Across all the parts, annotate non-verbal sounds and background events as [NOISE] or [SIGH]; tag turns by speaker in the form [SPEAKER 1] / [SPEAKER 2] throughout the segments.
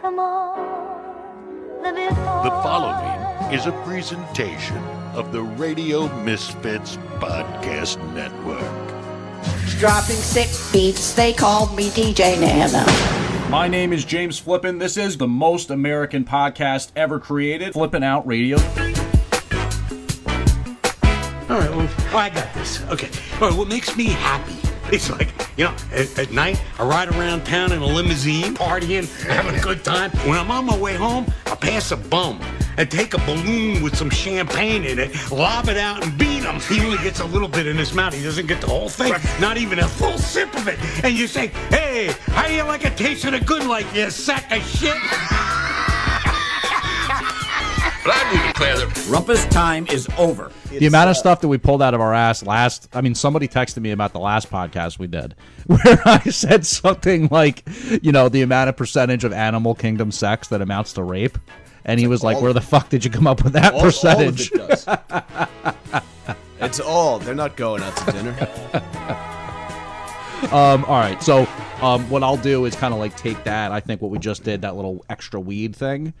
[SPEAKER 1] from all the before.
[SPEAKER 2] The following is a presentation of the Radio Misfits Podcast Network.
[SPEAKER 3] Dropping sick beats, they called me DJ Nana.
[SPEAKER 4] My name is James Flippin. This is the most American podcast ever created, Flippin' Out Radio.
[SPEAKER 5] All right, well, I got this. Okay. All right, what makes me happy? It's like, you know, at, at night, I ride around town in a limousine, partying, having a good time. When I'm on my way home, I pass a bum and take a balloon with some champagne in it, lob it out, and beat him. He only gets a little bit in his mouth. He doesn't get the whole thing, not even a full sip of it. And you say, hey, how do you like a taste of the good like you sack of shit?
[SPEAKER 6] But I do declare that
[SPEAKER 7] Rumpus time is over.
[SPEAKER 4] the amount of stuff that we pulled out of our ass last I mean somebody texted me about the last podcast we did [LAUGHS] where I said something like, you know, the amount of percentage of animal kingdom sex that amounts to rape. And he was like, "Where the fuck did you come up with that
[SPEAKER 8] All, all of
[SPEAKER 4] percentage?"
[SPEAKER 8] it does. it's all. They're not going out to dinner. [LAUGHS]
[SPEAKER 4] Um, all right, so um, what I'll do is kind of like take that. I think what we just did, that little extra weed thing,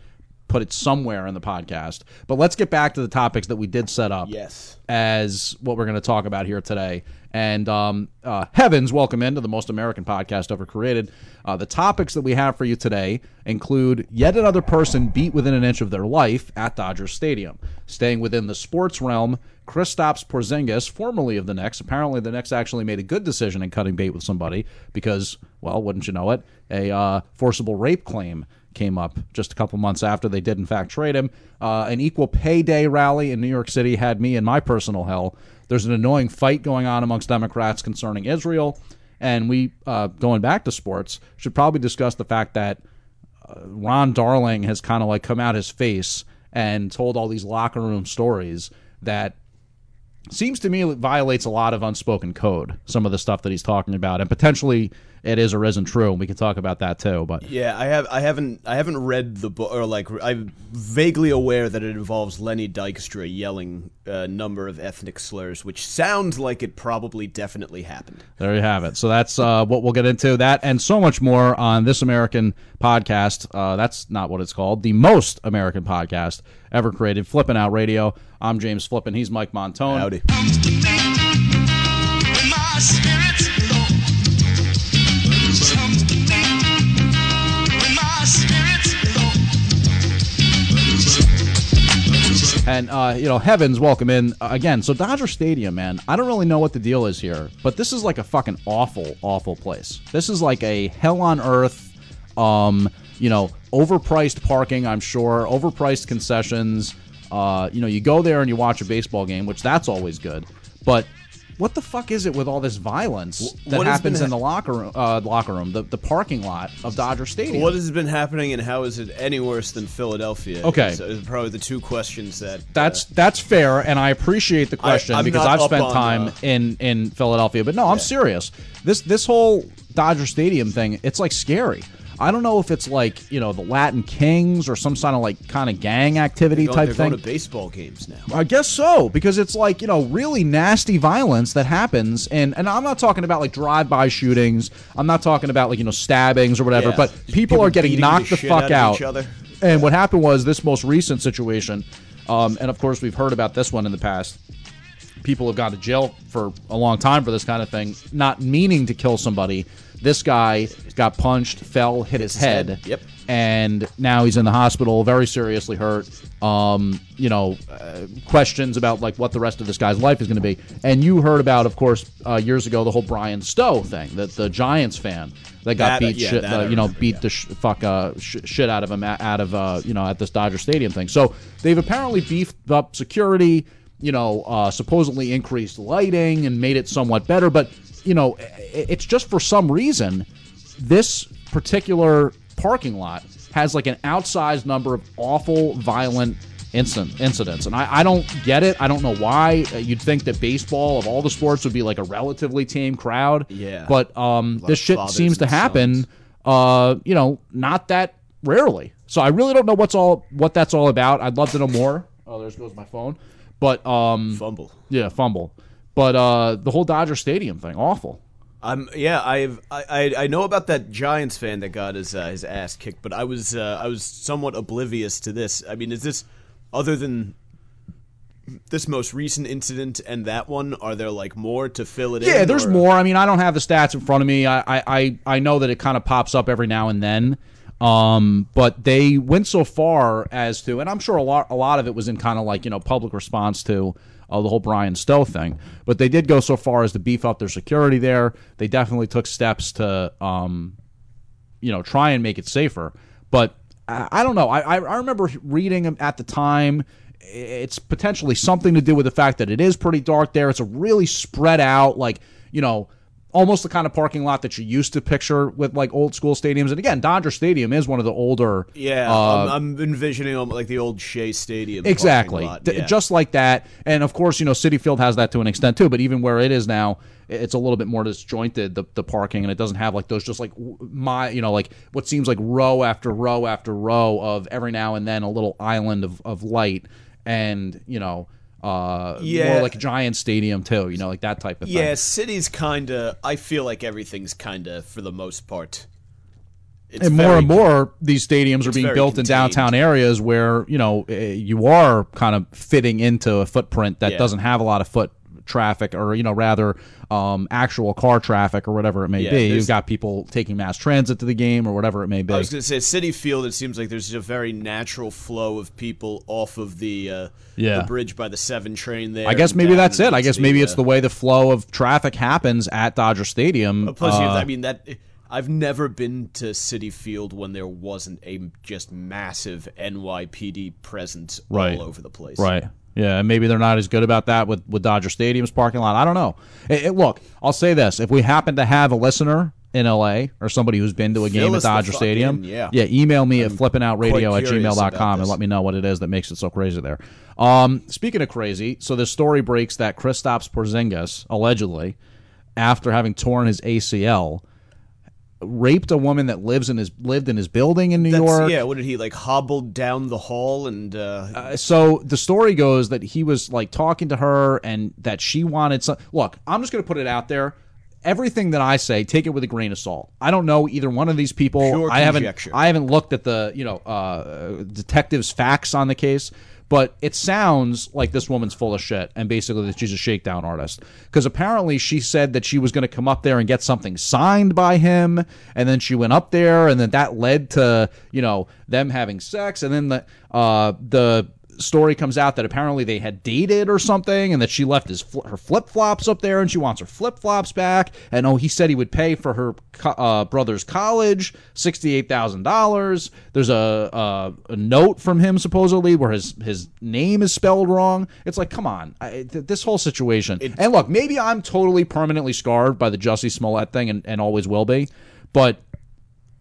[SPEAKER 4] put it somewhere in the podcast. But let's get back to the topics that we did set up.
[SPEAKER 8] Yes.
[SPEAKER 4] As what we're going to talk about here today. And um, uh, heavens, welcome into the most American podcast ever created. Uh, the topics that we have for you today include yet another person beat within an inch of their life at Dodger Stadium. Staying within the sports realm, Kristaps Porzingis, formerly of the Knicks, apparently the Knicks actually made a good decision in cutting bait with somebody because, well, wouldn't you know it, a uh, forcible rape claim came up just a couple months after they did in fact trade him. Uh, an equal pay day rally in New York City had me in my personal hell. There's an annoying fight going on amongst Democrats concerning Israel, and we, uh, going back to sports, should probably discuss the fact that uh, Ron Darling has kind of like come out his face and told all these locker room stories that seems to me violates a lot of unspoken code. Some of the stuff that he's talking about, and potentially it is or isn't true. And we can talk about that too. But
[SPEAKER 8] Yeah, I have. I haven't. I haven't read the book, or like I'm vaguely aware that it involves Lenny Dykstra yelling a number of ethnic slurs, which sounds like it probably definitely happened.
[SPEAKER 4] There you have it. So that's uh, what we'll get into. That and so much more on this American podcast. Uh, that's not what it's called. The most American podcast ever created. Flipping Out Radio. I'm James Flippin. He's Mike Montone.
[SPEAKER 8] Howdy.
[SPEAKER 4] And uh, you know, heavens, welcome in uh, again. So Dodger Stadium, man. I don't really know what the deal is here, but this is like a fucking awful, awful place. This is like a hell on earth. Um, you know, overpriced parking. I'm sure overpriced concessions. Uh, you know, you go there and you watch a baseball game, which that's always good. But what the fuck is it with all this violence that
[SPEAKER 8] what has
[SPEAKER 4] happens
[SPEAKER 8] been
[SPEAKER 4] in the locker room? Uh, locker room, the, the parking lot of Dodger Stadium.
[SPEAKER 8] What has been happening, and how is it any worse than Philadelphia?
[SPEAKER 4] Okay.
[SPEAKER 8] is, is probably the two questions that. uh,
[SPEAKER 4] That's that's fair, and I appreciate the question
[SPEAKER 8] I'm
[SPEAKER 4] because I've spent time
[SPEAKER 8] uh,
[SPEAKER 4] in in Philadelphia. But no, I'm serious. This this whole Dodger Stadium thing, it's like scary. I don't know if it's like you know the Latin Kings or some kind of like kind of gang activity
[SPEAKER 8] going,
[SPEAKER 4] type thing.
[SPEAKER 8] going to baseball games now.
[SPEAKER 4] I guess so because it's like you know really nasty violence that happens, and and I'm not talking about like drive-by shootings. I'm not talking about like you know stabbings or whatever.
[SPEAKER 8] Yeah.
[SPEAKER 4] But people,
[SPEAKER 8] People
[SPEAKER 4] are getting knocked
[SPEAKER 8] the
[SPEAKER 4] the, fuck
[SPEAKER 8] out of
[SPEAKER 4] out.
[SPEAKER 8] each other.
[SPEAKER 4] And what happened was this most recent situation, um, and of course we've heard about this one in the past. People have gone to jail for a long time for this kind of thing, not meaning to kill somebody. This guy got punched, fell, hit his,
[SPEAKER 8] his
[SPEAKER 4] head.
[SPEAKER 8] head. Yep.
[SPEAKER 4] And now he's in the hospital, very seriously hurt. Um, you know, uh, questions about like what the rest of this guy's life is going to be. And you heard about, of course, uh, years ago the whole Bryan Stow thing, that the Giants fan that got
[SPEAKER 8] That,
[SPEAKER 4] beat,
[SPEAKER 8] yeah,
[SPEAKER 4] shit, uh, you know,
[SPEAKER 8] remember,
[SPEAKER 4] beat
[SPEAKER 8] yeah.
[SPEAKER 4] the sh- fuck uh, sh- shit out of him at, out of uh, you know at this Dodger Stadium thing. So they've apparently beefed up security. You know, uh, supposedly increased lighting and made it somewhat better. But you know, it's just for some reason this particular parking lot has like an outsized number of awful, violent incident, incidents, and I, I don't get it. I don't know why. Uh, You'd think that baseball of all the sports would be like a relatively tame crowd,
[SPEAKER 8] Yeah.
[SPEAKER 4] But um, this shit seems to happen. Uh, you know, not that rarely. So I really don't know what's all what that's all about. I'd love to know more. Oh, there goes my phone. But um,
[SPEAKER 8] Fumble.
[SPEAKER 4] yeah, fumble. But uh, the whole Dodger Stadium thing, awful.
[SPEAKER 8] Um, yeah, I've I, I know about that Giants fan that got his uh, his ass kicked, but I was uh, I was somewhat oblivious to this. I mean, is this other than this most recent incident and that one? Are there like more to fill it in?
[SPEAKER 4] Yeah, there's
[SPEAKER 8] or-
[SPEAKER 4] more. I mean, I don't have the stats in front of me. I, I, I know that it kind of pops up every now and then. Um, but they went so far as to, and I'm sure a lot a lot of it was in kind of like you know public response to uh, the whole Bryan Stow thing. But they did go so far as to beef up their security there. They definitely took steps to um, you know try and make it safer. But I, I don't know. I, I I remember reading at the time. It's potentially something to do with the fact that it is pretty dark there. It's a really spread out, like you know, almost the kind of parking lot that you used to picture with like old school stadiums. And again, Dodger Stadium is one of the older.
[SPEAKER 8] Yeah,
[SPEAKER 4] uh,
[SPEAKER 8] I'm, I'm envisioning um, like the old Shea Stadium.
[SPEAKER 4] Exactly.
[SPEAKER 8] yeah.
[SPEAKER 4] Just like that. And of course, you know, Citi Field has that to an extent too, but even where it is now, it's a little bit more disjointed, the, the parking, and it doesn't have like those just like my, you know, like what seems like row after row after row of every now and then a little island of, of light and, you know, uh,
[SPEAKER 8] Yeah.
[SPEAKER 4] more like a giant stadium too, you know, like that type of
[SPEAKER 8] yeah,
[SPEAKER 4] thing.
[SPEAKER 8] city's kind of. I feel like everything's kind of for the most part. It's
[SPEAKER 4] and more
[SPEAKER 8] very-
[SPEAKER 4] and more these stadiums are being built in downtown areas where you know eh, you are kind of fitting into a footprint that
[SPEAKER 8] Yeah.
[SPEAKER 4] doesn't have a lot of foot traffic or you know rather um, actual car traffic or whatever it may
[SPEAKER 8] Yeah,
[SPEAKER 4] be you've got people taking mass transit to the game or whatever it may be
[SPEAKER 8] I was going to say Citi Field. It seems like there's a very natural flow of people off of the uh,
[SPEAKER 4] Yeah.
[SPEAKER 8] the bridge by the Seven train there.
[SPEAKER 4] I guess maybe that's it. I guess maybe
[SPEAKER 8] the,
[SPEAKER 4] it's
[SPEAKER 8] uh,
[SPEAKER 4] the way the flow of traffic happens at Dodger Stadium.
[SPEAKER 8] Plus,
[SPEAKER 4] Uh,
[SPEAKER 8] I mean that. I've never been to Citi Field when there wasn't a just massive NYPD presence
[SPEAKER 4] Right.
[SPEAKER 8] all over the place.
[SPEAKER 4] Right. Yeah, and maybe they're not as good about that with, with Dodger Stadium's parking lot. I don't know. It, it- look, I'll say this: if we happen to have a listener in LA or somebody who's been to a game at Dodger Stadium,
[SPEAKER 8] in, yeah.
[SPEAKER 4] yeah, email me at flippingoutradio at gmail.com and let me know what it is that makes it so crazy there. Um, speaking of crazy, so this story breaks that Kristaps Porzingis allegedly, after having torn his ACL, raped a woman that lives in his lived in his building in New
[SPEAKER 8] That's,
[SPEAKER 4] York.
[SPEAKER 8] yeah, what did he like? Hobbled down the hall and uh,
[SPEAKER 4] so the story goes that he was like talking to her and that she wanted some look i'm just going to put it out there everything that i say take it with a grain of salt i don't know either one of these people
[SPEAKER 8] Pure
[SPEAKER 4] i haven't i haven't looked at the you know uh detectives facts on the case but it sounds like this woman's full of shit and basically that she's a shakedown artist. Because apparently she said that she was going to come up there and get something signed by him and then she went up there and then that led to you know them having sex and then the uh the story comes out that apparently they had dated or something and that she left his fl- her flip-flops up there and she wants her flip-flops back. And oh he said he would pay for her co- uh, brother's college $68,000 there's a, a a note from him supposedly where his his name is spelled wrong. It's like come on. I, th- this whole situation. And look maybe I'm totally permanently scarred by the Jussie Smollett thing and, and always will be. But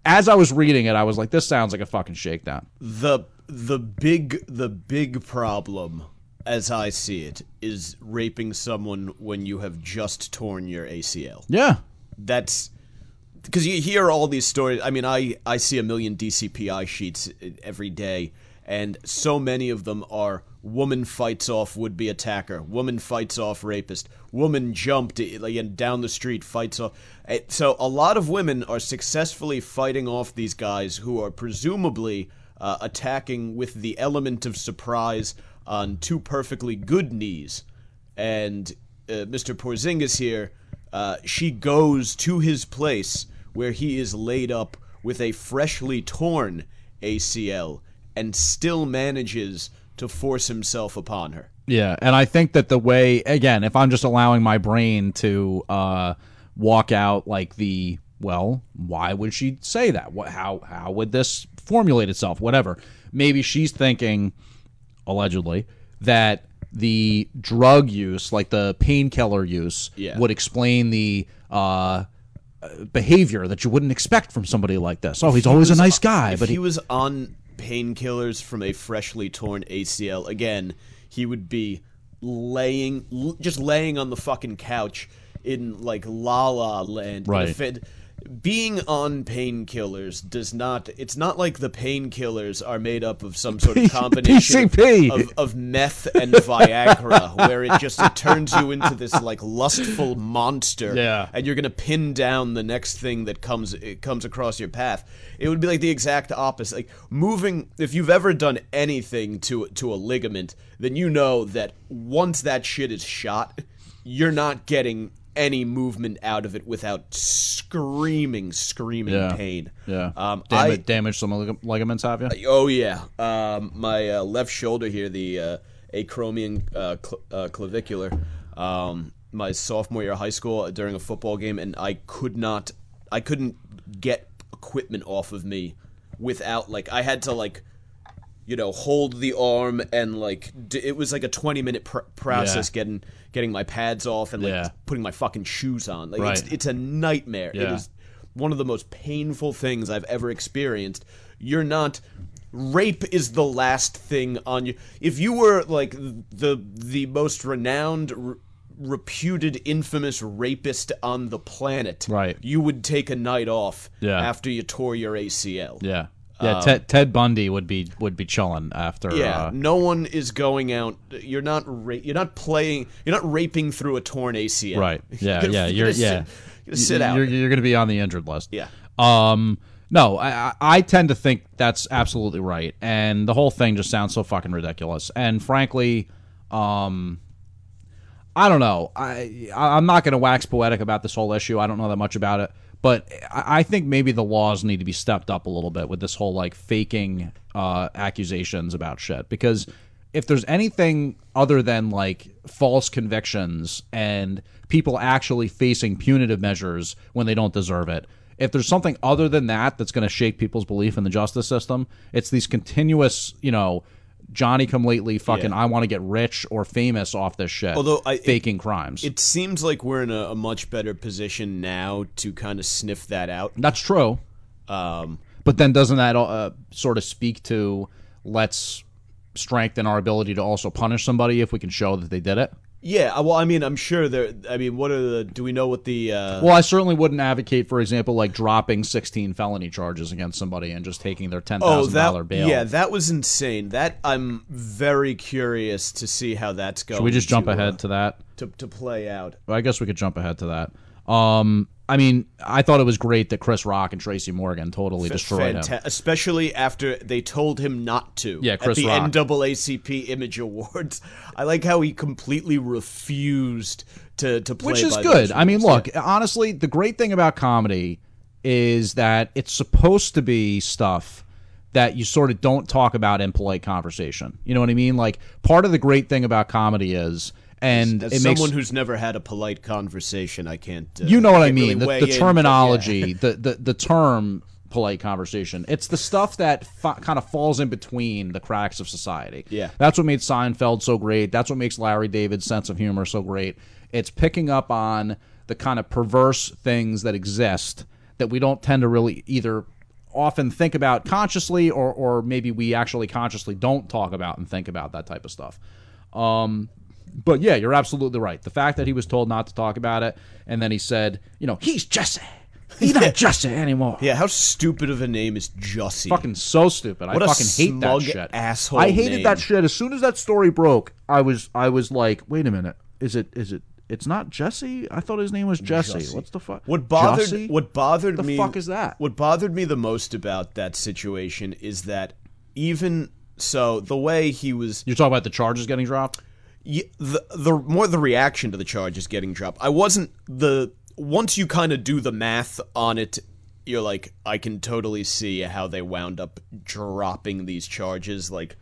[SPEAKER 4] as I was reading it I was like this sounds like a fucking shakedown.
[SPEAKER 8] The the big the big problem as I see it is raping someone when you have just torn your ACL.
[SPEAKER 4] yeah
[SPEAKER 8] That's because you hear all these stories. I mean, I I see a million DCPI sheets every day, and so many of them are woman fights off would be attacker, woman fights off rapist, woman jumped like and down the street fights off. Eh, So a lot of women are successfully fighting off these guys who are presumably uh, attacking with the element of surprise on two perfectly good knees and uh, Mr. Porzingis here, uh, she goes to his place where he is laid up with a freshly torn ACL and still manages to force himself upon her.
[SPEAKER 4] Yeah, and I think that the way again, if I'm just allowing my brain to uh, walk out like the well, why would she say that? What, how how would this formulate itself? Whatever. Maybe she's thinking, allegedly, that the drug use, like the painkiller use,
[SPEAKER 8] Yeah.
[SPEAKER 4] would explain the uh, behavior that you wouldn't expect from somebody like this. Oh, he's always a nice guy,
[SPEAKER 8] If
[SPEAKER 4] but
[SPEAKER 8] he,
[SPEAKER 4] he,
[SPEAKER 8] was on painkillers from a freshly torn ACL, again, he would be laying, l- just laying on the fucking couch in like La La Land.
[SPEAKER 4] Right.
[SPEAKER 8] Being on painkillers does not. It's not like the painkillers are made up of some sort of combination of, of meth and Viagra, where it just it turns you into this like lustful monster.
[SPEAKER 4] Yeah.
[SPEAKER 8] and you're gonna pin down the next thing that comes it comes across your path. It would be like the exact opposite. Like moving. If you've ever done anything to to a ligament, then you know that once that shit is shot, you're not getting any movement out of it without screaming, screaming
[SPEAKER 4] Yeah.
[SPEAKER 8] pain.
[SPEAKER 4] Yeah.
[SPEAKER 8] Um,
[SPEAKER 4] Damage,
[SPEAKER 8] I,
[SPEAKER 4] damage some lig- ligaments, have you?
[SPEAKER 8] Oh yeah, um, my uh, left shoulder here, the uh, acromion uh, cl- uh, clavicular. Um, my sophomore year of high school during a football game, and I could not, I couldn't get equipment off of me without like I had to like, you know, hold the arm and like d- it was like a twenty minute pr- process
[SPEAKER 4] Yeah.
[SPEAKER 8] getting getting my pads off and like
[SPEAKER 4] Yeah.
[SPEAKER 8] putting my fucking shoes on. Like
[SPEAKER 4] Right.
[SPEAKER 8] it's, it's a nightmare. It
[SPEAKER 4] Yeah.
[SPEAKER 8] is one of the most painful things I've ever experienced. You're not rape is the last thing on you. If you were like the the most renowned re- reputed infamous rapist on the planet,
[SPEAKER 4] Right.
[SPEAKER 8] you would take a night off
[SPEAKER 4] Yeah.
[SPEAKER 8] after you tore your ACL.
[SPEAKER 4] Yeah. Yeah, Ted, Ted Bundy would be would be chilling after.
[SPEAKER 8] Um, Yeah,
[SPEAKER 4] uh,
[SPEAKER 8] no one is going out. You're not. Ra- you're not playing. You're not raping through a torn ACL.
[SPEAKER 4] right. [LAUGHS] Yeah,
[SPEAKER 8] You're
[SPEAKER 4] yeah.
[SPEAKER 8] gonna-
[SPEAKER 4] You're yeah.
[SPEAKER 8] Sit, you're sit out.
[SPEAKER 4] You're, you're going to be on the injured list.
[SPEAKER 8] Yeah.
[SPEAKER 4] Um. No, I, I tend to think that's absolutely right, and the whole thing just sounds so fucking ridiculous. And frankly, um, I don't know. I- I'm not going to wax poetic about this whole issue. I don't know that much about it, but I think maybe the laws need to be stepped up a little bit with this whole like faking uh, accusations about shit. Because if there's anything other than like false convictions and people actually facing punitive measures when they don't deserve it, if there's something other than that that's going to shake people's belief in the justice system, it's these continuous, you know. Johnny come lately fucking
[SPEAKER 8] Yeah.
[SPEAKER 4] I want to get rich or famous off this shit.
[SPEAKER 8] Although I-
[SPEAKER 4] faking crimes.
[SPEAKER 8] It seems like we're in a, a much better position now to kind of sniff that out.
[SPEAKER 4] That's true.
[SPEAKER 8] Um,
[SPEAKER 4] But then doesn't that uh, sort of speak to let's strengthen our ability to also punish somebody if we can show that they did it?
[SPEAKER 8] Yeah, well, I mean, I'm sure there. I mean, what are the? Do we know what the? Uh,
[SPEAKER 4] Well, I certainly wouldn't advocate, for example, like dropping 16 felony charges against somebody and just taking their $10,000
[SPEAKER 8] oh,
[SPEAKER 4] bail.
[SPEAKER 8] yeah, that was insane. That I'm very curious to see how that's going.
[SPEAKER 4] Should we just jump
[SPEAKER 8] to,
[SPEAKER 4] ahead
[SPEAKER 8] uh,
[SPEAKER 4] to that?
[SPEAKER 8] to to play out?
[SPEAKER 4] Well, I guess we could jump ahead to that. Um, I mean, I thought it was great that Chris Rock and Tracy Morgan totally destroyed him.
[SPEAKER 8] Especially after they told him not to.
[SPEAKER 4] Yeah, Chris
[SPEAKER 8] at the
[SPEAKER 4] Rock.
[SPEAKER 8] NAACP Image Awards. I like how he completely refused to to play.
[SPEAKER 4] which is good. I mean, look, honestly, the great thing about comedy is that it's supposed to be stuff that you sort of don't talk about in polite conversation. You know what I mean? Like part of the great thing about comedy is and
[SPEAKER 8] As
[SPEAKER 4] it
[SPEAKER 8] someone
[SPEAKER 4] makes
[SPEAKER 8] who's never had a polite conversation, I can't. Uh,
[SPEAKER 4] you know what I
[SPEAKER 8] really
[SPEAKER 4] mean. the,
[SPEAKER 8] in,
[SPEAKER 4] the
[SPEAKER 8] but
[SPEAKER 4] terminology,
[SPEAKER 8] yeah.
[SPEAKER 4] the, the the term polite conversation. It's the stuff that fa- kind of falls in between the cracks of society.
[SPEAKER 8] Yeah.
[SPEAKER 4] that's what made Seinfeld so great. That's what makes Larry David's sense of humor so great. It's picking up on the kind of perverse things that exist that we don't tend to really either often think about consciously or or maybe we actually consciously don't talk about and think about that type of stuff. Um, but yeah, you're absolutely right. The fact that he was told not to talk about it, and then he said, you know, he's Jesse. He's not [LAUGHS] Jesse anymore.
[SPEAKER 8] Yeah, how stupid of a name is Jussie?
[SPEAKER 4] Fucking so stupid.
[SPEAKER 8] What
[SPEAKER 4] I
[SPEAKER 8] a
[SPEAKER 4] fucking hate that
[SPEAKER 8] smug
[SPEAKER 4] shit.
[SPEAKER 8] asshole
[SPEAKER 4] I hated
[SPEAKER 8] name.
[SPEAKER 4] that shit. As soon as that story broke, I was I was like, wait a minute. Is it is it it's not Jesse? I thought his name was Jesse. What's the fuck?
[SPEAKER 8] What bothered
[SPEAKER 4] Jussie?
[SPEAKER 8] what bothered
[SPEAKER 4] The
[SPEAKER 8] me
[SPEAKER 4] fuck is that?
[SPEAKER 8] What bothered me the most about that situation is that even so the way he was
[SPEAKER 4] You're talking about the charges getting dropped?
[SPEAKER 8] The the more the reaction to the charges getting dropped. I wasn't the once you kind of do the math on it, you're like, I can totally see how they wound up dropping these charges, like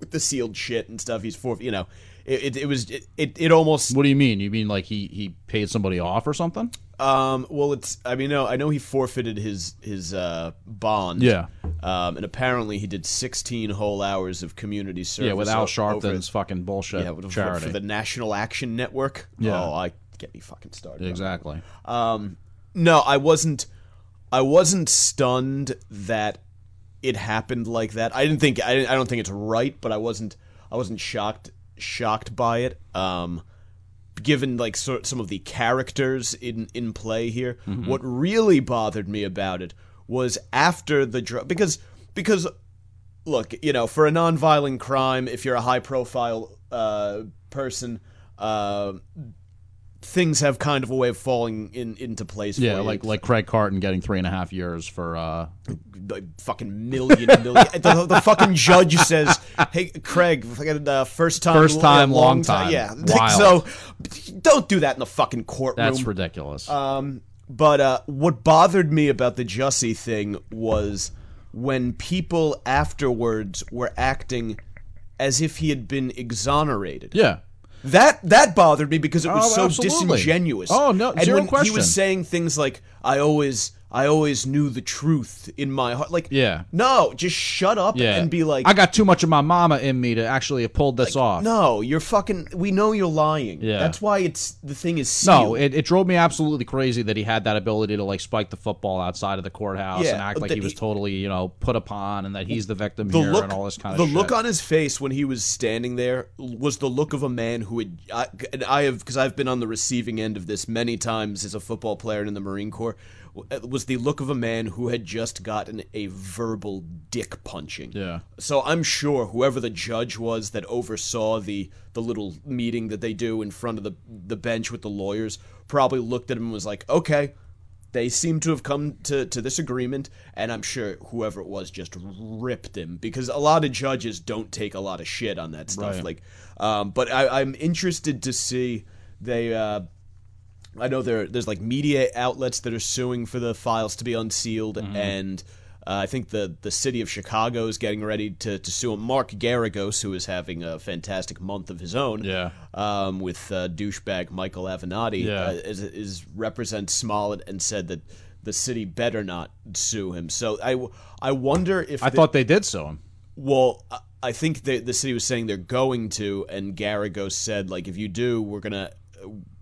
[SPEAKER 8] with the sealed shit and stuff. He's for you know, it it, it was it it almost
[SPEAKER 4] What do you mean? You mean like he he paid somebody off or something?
[SPEAKER 8] Um well it's I mean no I know he forfeited his his uh bond
[SPEAKER 4] Yeah.
[SPEAKER 8] um and apparently he did 16 whole hours of community service
[SPEAKER 4] Yeah, with Al Sharpton's fucking bullshit
[SPEAKER 8] yeah, with-
[SPEAKER 4] charity.
[SPEAKER 8] for the National Action Network.
[SPEAKER 4] Yeah.
[SPEAKER 8] Oh, I get me fucking started.
[SPEAKER 4] exactly.
[SPEAKER 8] Um, no, I wasn't. I wasn't stunned that it happened like that. I didn't think. I, didn't, I don't think it's right, but I wasn't. I wasn't shocked. Shocked by it. Um, given like sort some of the characters in in play here.
[SPEAKER 4] Mm-hmm.
[SPEAKER 8] What really bothered me about it was after the drug because because look, you know, for a non-violent crime, if you're a high-profile uh, person, uh, things have kind of a way of falling in into place.
[SPEAKER 4] Yeah,
[SPEAKER 8] for you.
[SPEAKER 4] like like Craig Carton getting three and a half years for uh,
[SPEAKER 8] like fucking million million. [LAUGHS] the, the fucking judge says, "Hey, Craig, fucking uh, first time,
[SPEAKER 4] First time, long time.
[SPEAKER 8] Yeah, [LAUGHS]
[SPEAKER 4] Wild.
[SPEAKER 8] so don't do that in the fucking courtroom.
[SPEAKER 4] that's ridiculous.
[SPEAKER 8] Um, but uh, what bothered me about the Jussie thing was when people afterwards were acting as if he had been exonerated.
[SPEAKER 4] yeah.
[SPEAKER 8] That that bothered me because it was
[SPEAKER 4] Oh,
[SPEAKER 8] so
[SPEAKER 4] absolutely.
[SPEAKER 8] disingenuous.
[SPEAKER 4] Oh, no,
[SPEAKER 8] and
[SPEAKER 4] zero
[SPEAKER 8] when
[SPEAKER 4] question.
[SPEAKER 8] he was saying things like, "I always, I always knew the truth in my heart," like,
[SPEAKER 4] Yeah.
[SPEAKER 8] no, just shut up
[SPEAKER 4] Yeah.
[SPEAKER 8] and be like,
[SPEAKER 4] I got too much of my mama in me to actually have pulled this off.
[SPEAKER 8] "No, you're fucking. We know you're lying.
[SPEAKER 4] Yeah.
[SPEAKER 8] that's why it's the thing is sealed.
[SPEAKER 4] No, it, it drove me absolutely crazy that he had that ability to like spike the football outside of the courthouse
[SPEAKER 8] Yeah,
[SPEAKER 4] and act like he was
[SPEAKER 8] he-
[SPEAKER 4] totally, you know, put upon and that he's the victim
[SPEAKER 8] the
[SPEAKER 4] here
[SPEAKER 8] look,
[SPEAKER 4] and all this kind
[SPEAKER 8] the
[SPEAKER 4] of shit.
[SPEAKER 8] The look on his face when he was standing there was the look of a man who had. I, and I have because I've been on the receiving end of this many times as a football player and in the Marine Corps. Was the look of a man who had just gotten a verbal dick punching.
[SPEAKER 4] Yeah.
[SPEAKER 8] So I'm sure whoever the judge was that oversaw the the little meeting that they do in front of the the bench with the lawyers probably looked at him and was like, okay. They seem to have come to, to this agreement, and I'm sure whoever it was just ripped him because a lot of judges don't take a lot of shit on that stuff.
[SPEAKER 4] Right.
[SPEAKER 8] Like, um, but I, I'm interested to see they. Uh, I know there there's like media outlets that are suing for the files to be unsealed,
[SPEAKER 4] Mm-hmm.
[SPEAKER 8] and uh, I think the the city of Chicago is getting ready to to sue him. Mark Geragos, who is having a fantastic month of his own,
[SPEAKER 4] Yeah.
[SPEAKER 8] um, with uh, douchebag Michael Avenatti,
[SPEAKER 4] Yeah.
[SPEAKER 8] uh, is, is represents Smollett and said that the city better not sue him. So I I wonder if
[SPEAKER 4] I thought they did sue him.
[SPEAKER 8] well, I- I think the the city was saying they're going to, and Garagos said like, if you do, we're gonna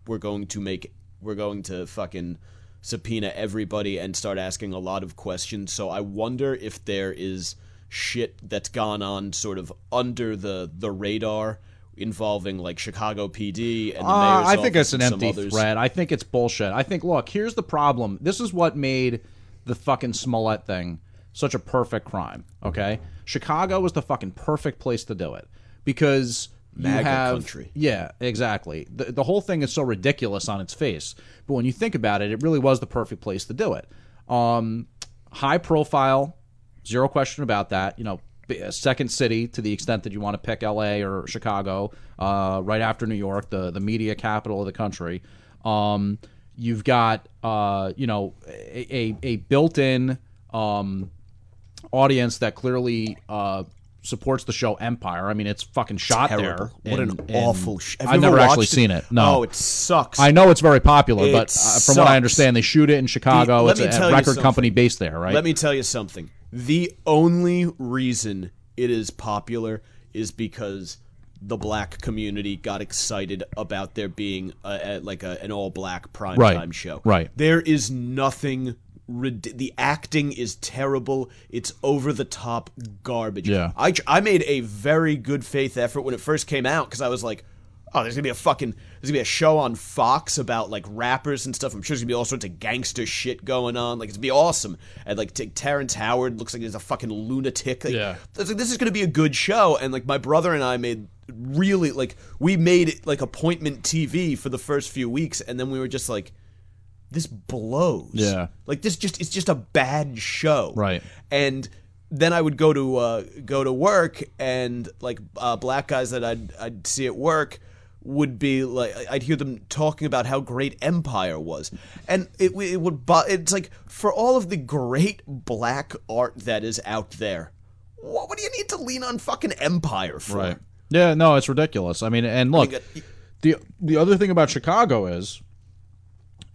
[SPEAKER 8] we're going to make we're going to fucking subpoena everybody and start asking a lot of questions. So I wonder if there is shit that's gone on sort of under the the radar involving like Chicago PD and the
[SPEAKER 4] Uh,
[SPEAKER 8] mayor's
[SPEAKER 4] I think it's an empty
[SPEAKER 8] others.
[SPEAKER 4] threat. I think it's bullshit. I think, look, here's the problem. This is what made the fucking Smollett thing such a perfect crime. Okay, Chicago was the fucking perfect place to do it because
[SPEAKER 8] MAGA
[SPEAKER 4] have
[SPEAKER 8] country.
[SPEAKER 4] yeah, exactly. The, the whole thing is so ridiculous on its face, but when you think about it, it really was the perfect place to do it. Um, high profile, zero question about that. You know, second city to the extent that you want to pick L.A. or Chicago, uh, right after New York, the the media capital of the country. Um, you've got uh, you know a a, a built-in um, audience that clearly uh, supports the show Empire. I mean, it's fucking shot
[SPEAKER 8] Terrible.
[SPEAKER 4] there.
[SPEAKER 8] What
[SPEAKER 4] in-
[SPEAKER 8] an awful. Sh-
[SPEAKER 4] I've never actually
[SPEAKER 8] it?
[SPEAKER 4] seen it. No,
[SPEAKER 8] Oh, it sucks.
[SPEAKER 4] I know it's very popular,
[SPEAKER 8] It
[SPEAKER 4] but uh, from what I understand, they shoot it in Chicago.
[SPEAKER 8] let
[SPEAKER 4] it's a, a record company based there, right?
[SPEAKER 8] Let me tell you something. The only reason it is popular is because the black community got excited about there being a, a, like a, an all black primetime
[SPEAKER 4] Right,
[SPEAKER 8] show.
[SPEAKER 4] right.
[SPEAKER 8] There is nothing. The acting is terrible. It's over the top garbage.
[SPEAKER 4] Yeah.
[SPEAKER 8] I tr- I made a very good faith effort when it first came out because I was like, oh, there's gonna be a fucking there's gonna be a show on Fox about like rappers and stuff. I'm sure there's gonna be all sorts of gangster shit going on. Like it's gonna be awesome. And like t- Terrence Howard looks like he's a fucking lunatic. Like,
[SPEAKER 4] Yeah.
[SPEAKER 8] Like, this is gonna be a good show. And like my brother and I made really like we made like appointment TV for the first few weeks, and then we were just like. This blows.
[SPEAKER 4] Yeah.
[SPEAKER 8] Like this just it's just a bad show.
[SPEAKER 4] Right.
[SPEAKER 8] And then I would go to uh, go to work, and like uh, black guys that I'd I'd see at work would be like I'd hear them talking about how great Empire was, and it it would it's like for all of the great black art that is out there, what, what do you need to lean on fucking Empire for?
[SPEAKER 4] Right. Yeah, no, it's ridiculous. I mean, and look,
[SPEAKER 8] mean,
[SPEAKER 4] the the other thing about Chicago is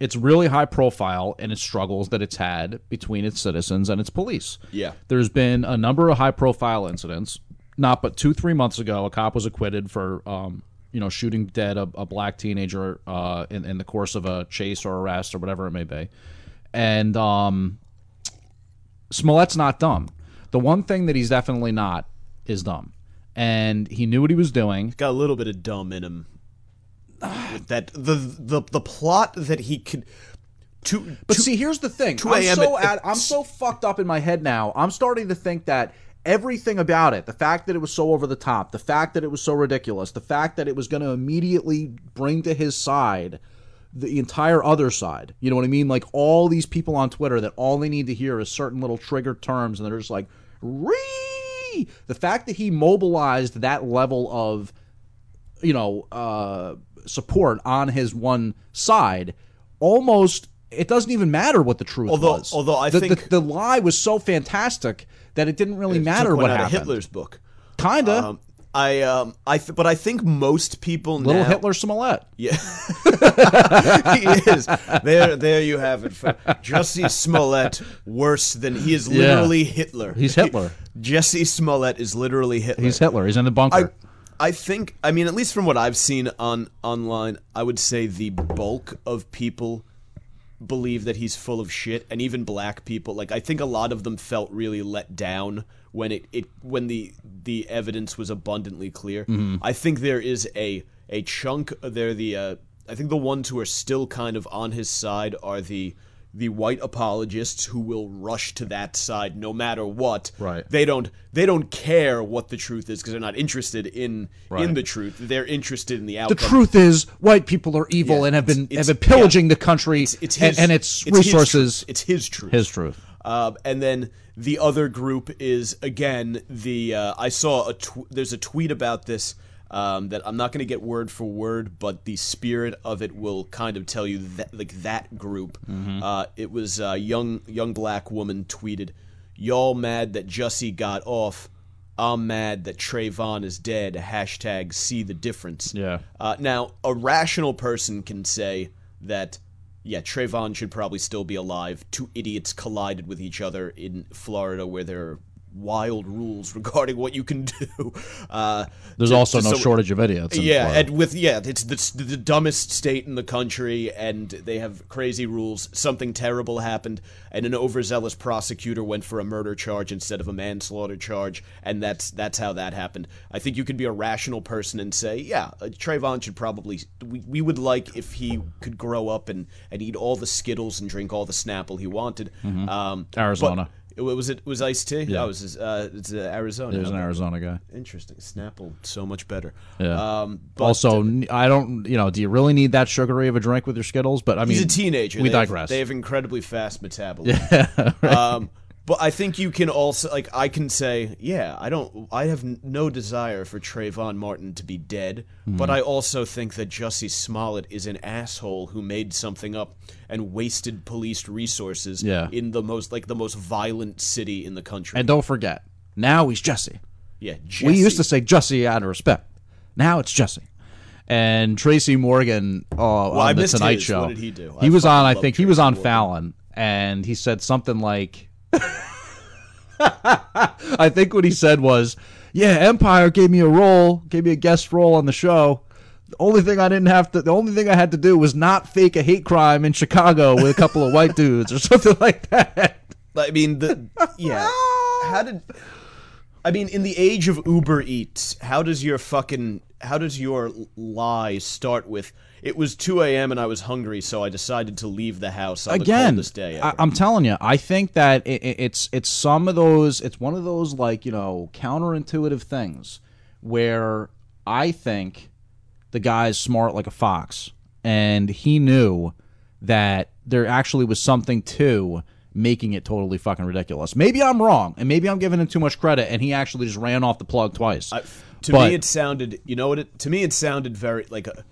[SPEAKER 4] it's really high profile in its struggles that it's had between its citizens and its police.
[SPEAKER 8] Yeah.
[SPEAKER 4] There's been a number of high profile incidents. Not but two, three months ago, a cop was acquitted for um, you know, shooting dead a, a black teenager uh, in, in the course of a chase or arrest or whatever it may be. And um, Smollett's not dumb. The one thing that he's definitely not is dumb. And he knew what he was doing.
[SPEAKER 8] Got a little bit of dumb in him. That the the the plot that he could. To,
[SPEAKER 4] But
[SPEAKER 8] to-
[SPEAKER 4] see, here's the thing.
[SPEAKER 8] 2
[SPEAKER 4] I'm so I'm so fucked up in my head now. I'm starting to think that everything about it, the fact that it was so over the top, the fact that it was so ridiculous, the fact that it was going to immediately bring to his side the entire other side. You know what I mean? Like all these people on Twitter that all they need to hear is certain little trigger terms, and they're just like, "Ree." The fact that he mobilized that level of you know uh, support on his one side almost it doesn't even matter what the truth
[SPEAKER 8] Although-
[SPEAKER 4] was
[SPEAKER 8] although I
[SPEAKER 4] the,
[SPEAKER 8] think-
[SPEAKER 4] the, the lie was so fantastic that it didn't really
[SPEAKER 8] took
[SPEAKER 4] matter what happened
[SPEAKER 8] Hitler's book.
[SPEAKER 4] kinda
[SPEAKER 8] Um, I um I th- but I think most people
[SPEAKER 4] little
[SPEAKER 8] now,
[SPEAKER 4] hitler smollett
[SPEAKER 8] Yeah, [LAUGHS] he is. There, there you have it. Jussie Smollett, worse than he is
[SPEAKER 4] Yeah.
[SPEAKER 8] literally Hitler.
[SPEAKER 4] He's Hitler.
[SPEAKER 8] Jesse Smollett is literally Hitler.
[SPEAKER 4] he's hitler he's in the bunker
[SPEAKER 8] I think. I mean, at least from what I've seen on online, I would say the bulk of people believe that he's full of shit, and even black people. Like, I think a lot of them felt really let down when it, it when the the evidence was abundantly clear. I think there is a a chunk. There, the uh, I think the ones who are still kind of on his side are the the white apologists who will rush to that side no matter what.
[SPEAKER 4] Right.
[SPEAKER 8] They don't they don't care what the truth is because they're not interested in
[SPEAKER 4] Right.
[SPEAKER 8] in the truth. They're interested in the outcome.
[SPEAKER 4] the truth is white people are evil
[SPEAKER 8] Yeah,
[SPEAKER 4] and have been have been pillaging
[SPEAKER 8] yeah.
[SPEAKER 4] the country
[SPEAKER 8] It's, it's
[SPEAKER 4] and,
[SPEAKER 8] his,
[SPEAKER 4] and its
[SPEAKER 8] it's his
[SPEAKER 4] resources
[SPEAKER 8] truth. it's his truth.
[SPEAKER 4] his truth
[SPEAKER 8] Um, and then the other group is again the uh, I saw a tw- there's a tweet about this um, that I'm not going to get word for word, but the spirit of it will kind of tell you that like that group. Uh, it was a young young black woman tweeted, "Y'all mad that Jussie got off." I'm mad that Trayvon is dead. Hashtag see the difference.
[SPEAKER 4] Yeah.
[SPEAKER 8] Uh, now, a rational person can say that, yeah, Trayvon should probably still be alive. Two idiots collided with each other in Florida where there wild rules regarding what you can [LAUGHS] do. Uh,
[SPEAKER 4] there's
[SPEAKER 8] to-
[SPEAKER 4] also
[SPEAKER 8] to
[SPEAKER 4] no
[SPEAKER 8] so-
[SPEAKER 4] shortage of idiots
[SPEAKER 8] yeah,
[SPEAKER 4] Florida.
[SPEAKER 8] and with yeah, it's the, the dumbest state in the country, and they have crazy rules. Something terrible happened, and an overzealous prosecutor went for a murder charge instead of a manslaughter charge, and that's that's how that happened. I think you could be a rational person and say, yeah, uh, Trayvon should probably. We, we would like if he could grow up and and eat all the Skittles and drink all the Snapple he wanted. Um,
[SPEAKER 4] Mm-hmm. Arizona.
[SPEAKER 8] but- was it was iced tea?
[SPEAKER 4] Yeah.
[SPEAKER 8] That was uh, it's uh, Arizona.
[SPEAKER 4] there's an
[SPEAKER 8] Okay.
[SPEAKER 4] arizona guy
[SPEAKER 8] Interesting. Snapple, so much better.
[SPEAKER 4] Yeah.
[SPEAKER 8] Um, but,
[SPEAKER 4] also, n- I don't. You know, do you really need that sugary of a drink with your Skittles? But I mean,
[SPEAKER 8] he's a teenager.
[SPEAKER 4] We
[SPEAKER 8] they have-
[SPEAKER 4] digress.
[SPEAKER 8] they have incredibly fast metabolism. [LAUGHS] um, but I think you can also like I can say, yeah, I don't. I have no desire for Trayvon Martin to be dead,
[SPEAKER 4] Hmm.
[SPEAKER 8] but I also think that Jussie Smollett is an asshole who made something up and wasted police resources
[SPEAKER 4] Yeah.
[SPEAKER 8] in the most like the most violent city in the country.
[SPEAKER 4] and don't forget, now he's Jesse.
[SPEAKER 8] yeah,
[SPEAKER 4] We used to say Jussie out of respect. Now it's Jesse. And Tracy Morgan uh, on
[SPEAKER 8] I
[SPEAKER 4] the Tonight
[SPEAKER 8] his.
[SPEAKER 4] Show.
[SPEAKER 8] What did he do?
[SPEAKER 4] He
[SPEAKER 8] I
[SPEAKER 4] was on. I think he was on
[SPEAKER 8] Morgan.
[SPEAKER 4] Fallon, and he said something like, [LAUGHS] "I think what he said was, yeah, Empire gave me a role, gave me a guest role on the show." The only thing I didn't have to, the only thing I had to do was not fake a hate crime in Chicago with a couple of white dudes or [LAUGHS] something like that.
[SPEAKER 8] I mean, the yeah. How did? I mean, in the age of Uber Eats, how does your fucking how does your lie start with? It was 2 a.m. and I was hungry, so I decided to leave the house on the
[SPEAKER 4] again
[SPEAKER 8] coldest day
[SPEAKER 4] I, I'm telling you i think that it, it- it's it's some of those it's one of those like you know counterintuitive things where i think the guy's smart like a fox and he knew that there actually was something to making it totally fucking ridiculous maybe i'm wrong and maybe i'm giving him too much credit and he actually just ran off the plug twice
[SPEAKER 8] I- to
[SPEAKER 4] But-
[SPEAKER 8] me, it sounded. You know what? It, to me, it sounded very like a,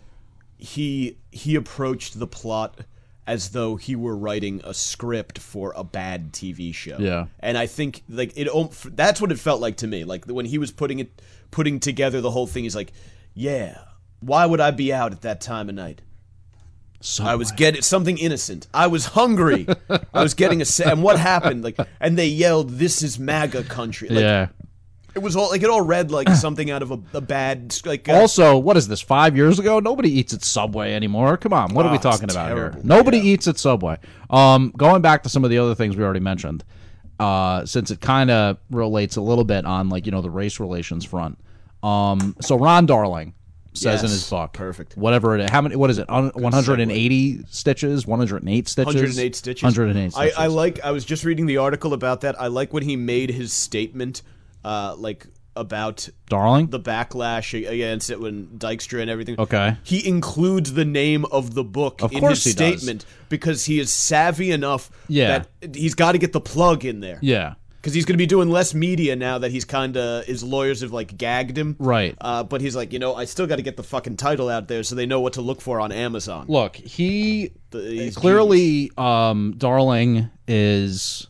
[SPEAKER 8] he he approached the plot as though he were writing a script for a bad TV show.
[SPEAKER 4] Yeah.
[SPEAKER 8] and I think like it. That's what it felt like to me. Like when he was putting it, putting together the whole thing. He's like, "Yeah, why would I be out at that time of night?" So I was getting something innocent. I was hungry. I was getting a sa- and what happened? Like, and they yelled, "This is MAGA country!" Like,
[SPEAKER 4] yeah
[SPEAKER 8] it was all like it all read like [CLEARS THROAT] something out of a, a bad like. Uh,
[SPEAKER 4] Also, what is this? Five years ago, nobody eats at Subway anymore. Come on, what are we
[SPEAKER 8] Oh,
[SPEAKER 4] talking about
[SPEAKER 8] terrible.
[SPEAKER 4] here? Nobody
[SPEAKER 8] Yeah.
[SPEAKER 4] eats at Subway. Um, going back to some of the other things we already mentioned, uh, since it kind of relates a little bit on like you know the race relations front. Um, so Ron Darling, says in his book.
[SPEAKER 8] Perfect.
[SPEAKER 4] Whatever it is. How many? What is it? 180 stitches. 108 stitches.
[SPEAKER 8] 108 stitches.
[SPEAKER 4] 108
[SPEAKER 8] I,
[SPEAKER 4] stitches.
[SPEAKER 8] I like. I was just reading the article about that. I like when he made his statement, uh, like about
[SPEAKER 4] Darling.
[SPEAKER 8] the backlash against it when Dykstra and everything.
[SPEAKER 4] Okay.
[SPEAKER 8] He includes the name of the book
[SPEAKER 4] Of
[SPEAKER 8] in
[SPEAKER 4] course
[SPEAKER 8] his
[SPEAKER 4] he does.
[SPEAKER 8] statement because he is savvy enough
[SPEAKER 4] Yeah.
[SPEAKER 8] that he's got to get the plug in there.
[SPEAKER 4] yeah.
[SPEAKER 8] Because he's going to be doing less media now that he's kind of his lawyers have like gagged him,
[SPEAKER 4] Right.
[SPEAKER 8] Uh, but he's like, you know, I still got to get the fucking title out there so they know what to look for on Amazon.
[SPEAKER 4] Look, he
[SPEAKER 8] The- he's
[SPEAKER 4] clearly, um, Darling is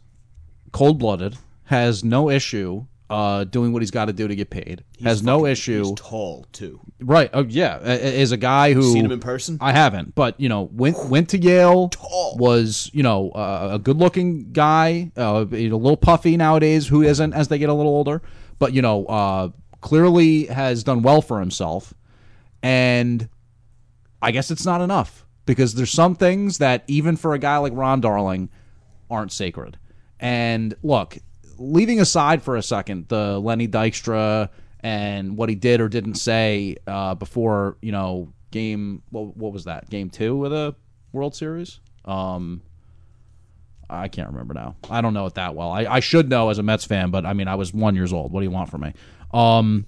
[SPEAKER 4] cold blooded. Has no issue uh, doing what he's got to do to get paid. has no
[SPEAKER 8] fucking-
[SPEAKER 4] issue.
[SPEAKER 8] He's tall too.
[SPEAKER 4] Right. Oh yeah. I- I- Is a guy who
[SPEAKER 8] Seen him in person?
[SPEAKER 4] I haven't, but you know, went went to Yale.
[SPEAKER 8] Tall.
[SPEAKER 4] Was you know uh, a good looking guy. Uh, a little puffy nowadays. Who isn't as they get a little older? But you know, uh, clearly has done well for himself, and I guess it's not enough because there's some things that even for a guy like Ron Darling aren't sacred. And look, leaving aside for a second the Lenny Dykstra and what he did or didn't say uh, before, you know, game what, what was that? Game two of the World Series. Um, I can't remember now. I don't know it that well. I, I should know as a Mets fan, but I mean, I was one years old. What do you want from me? Um,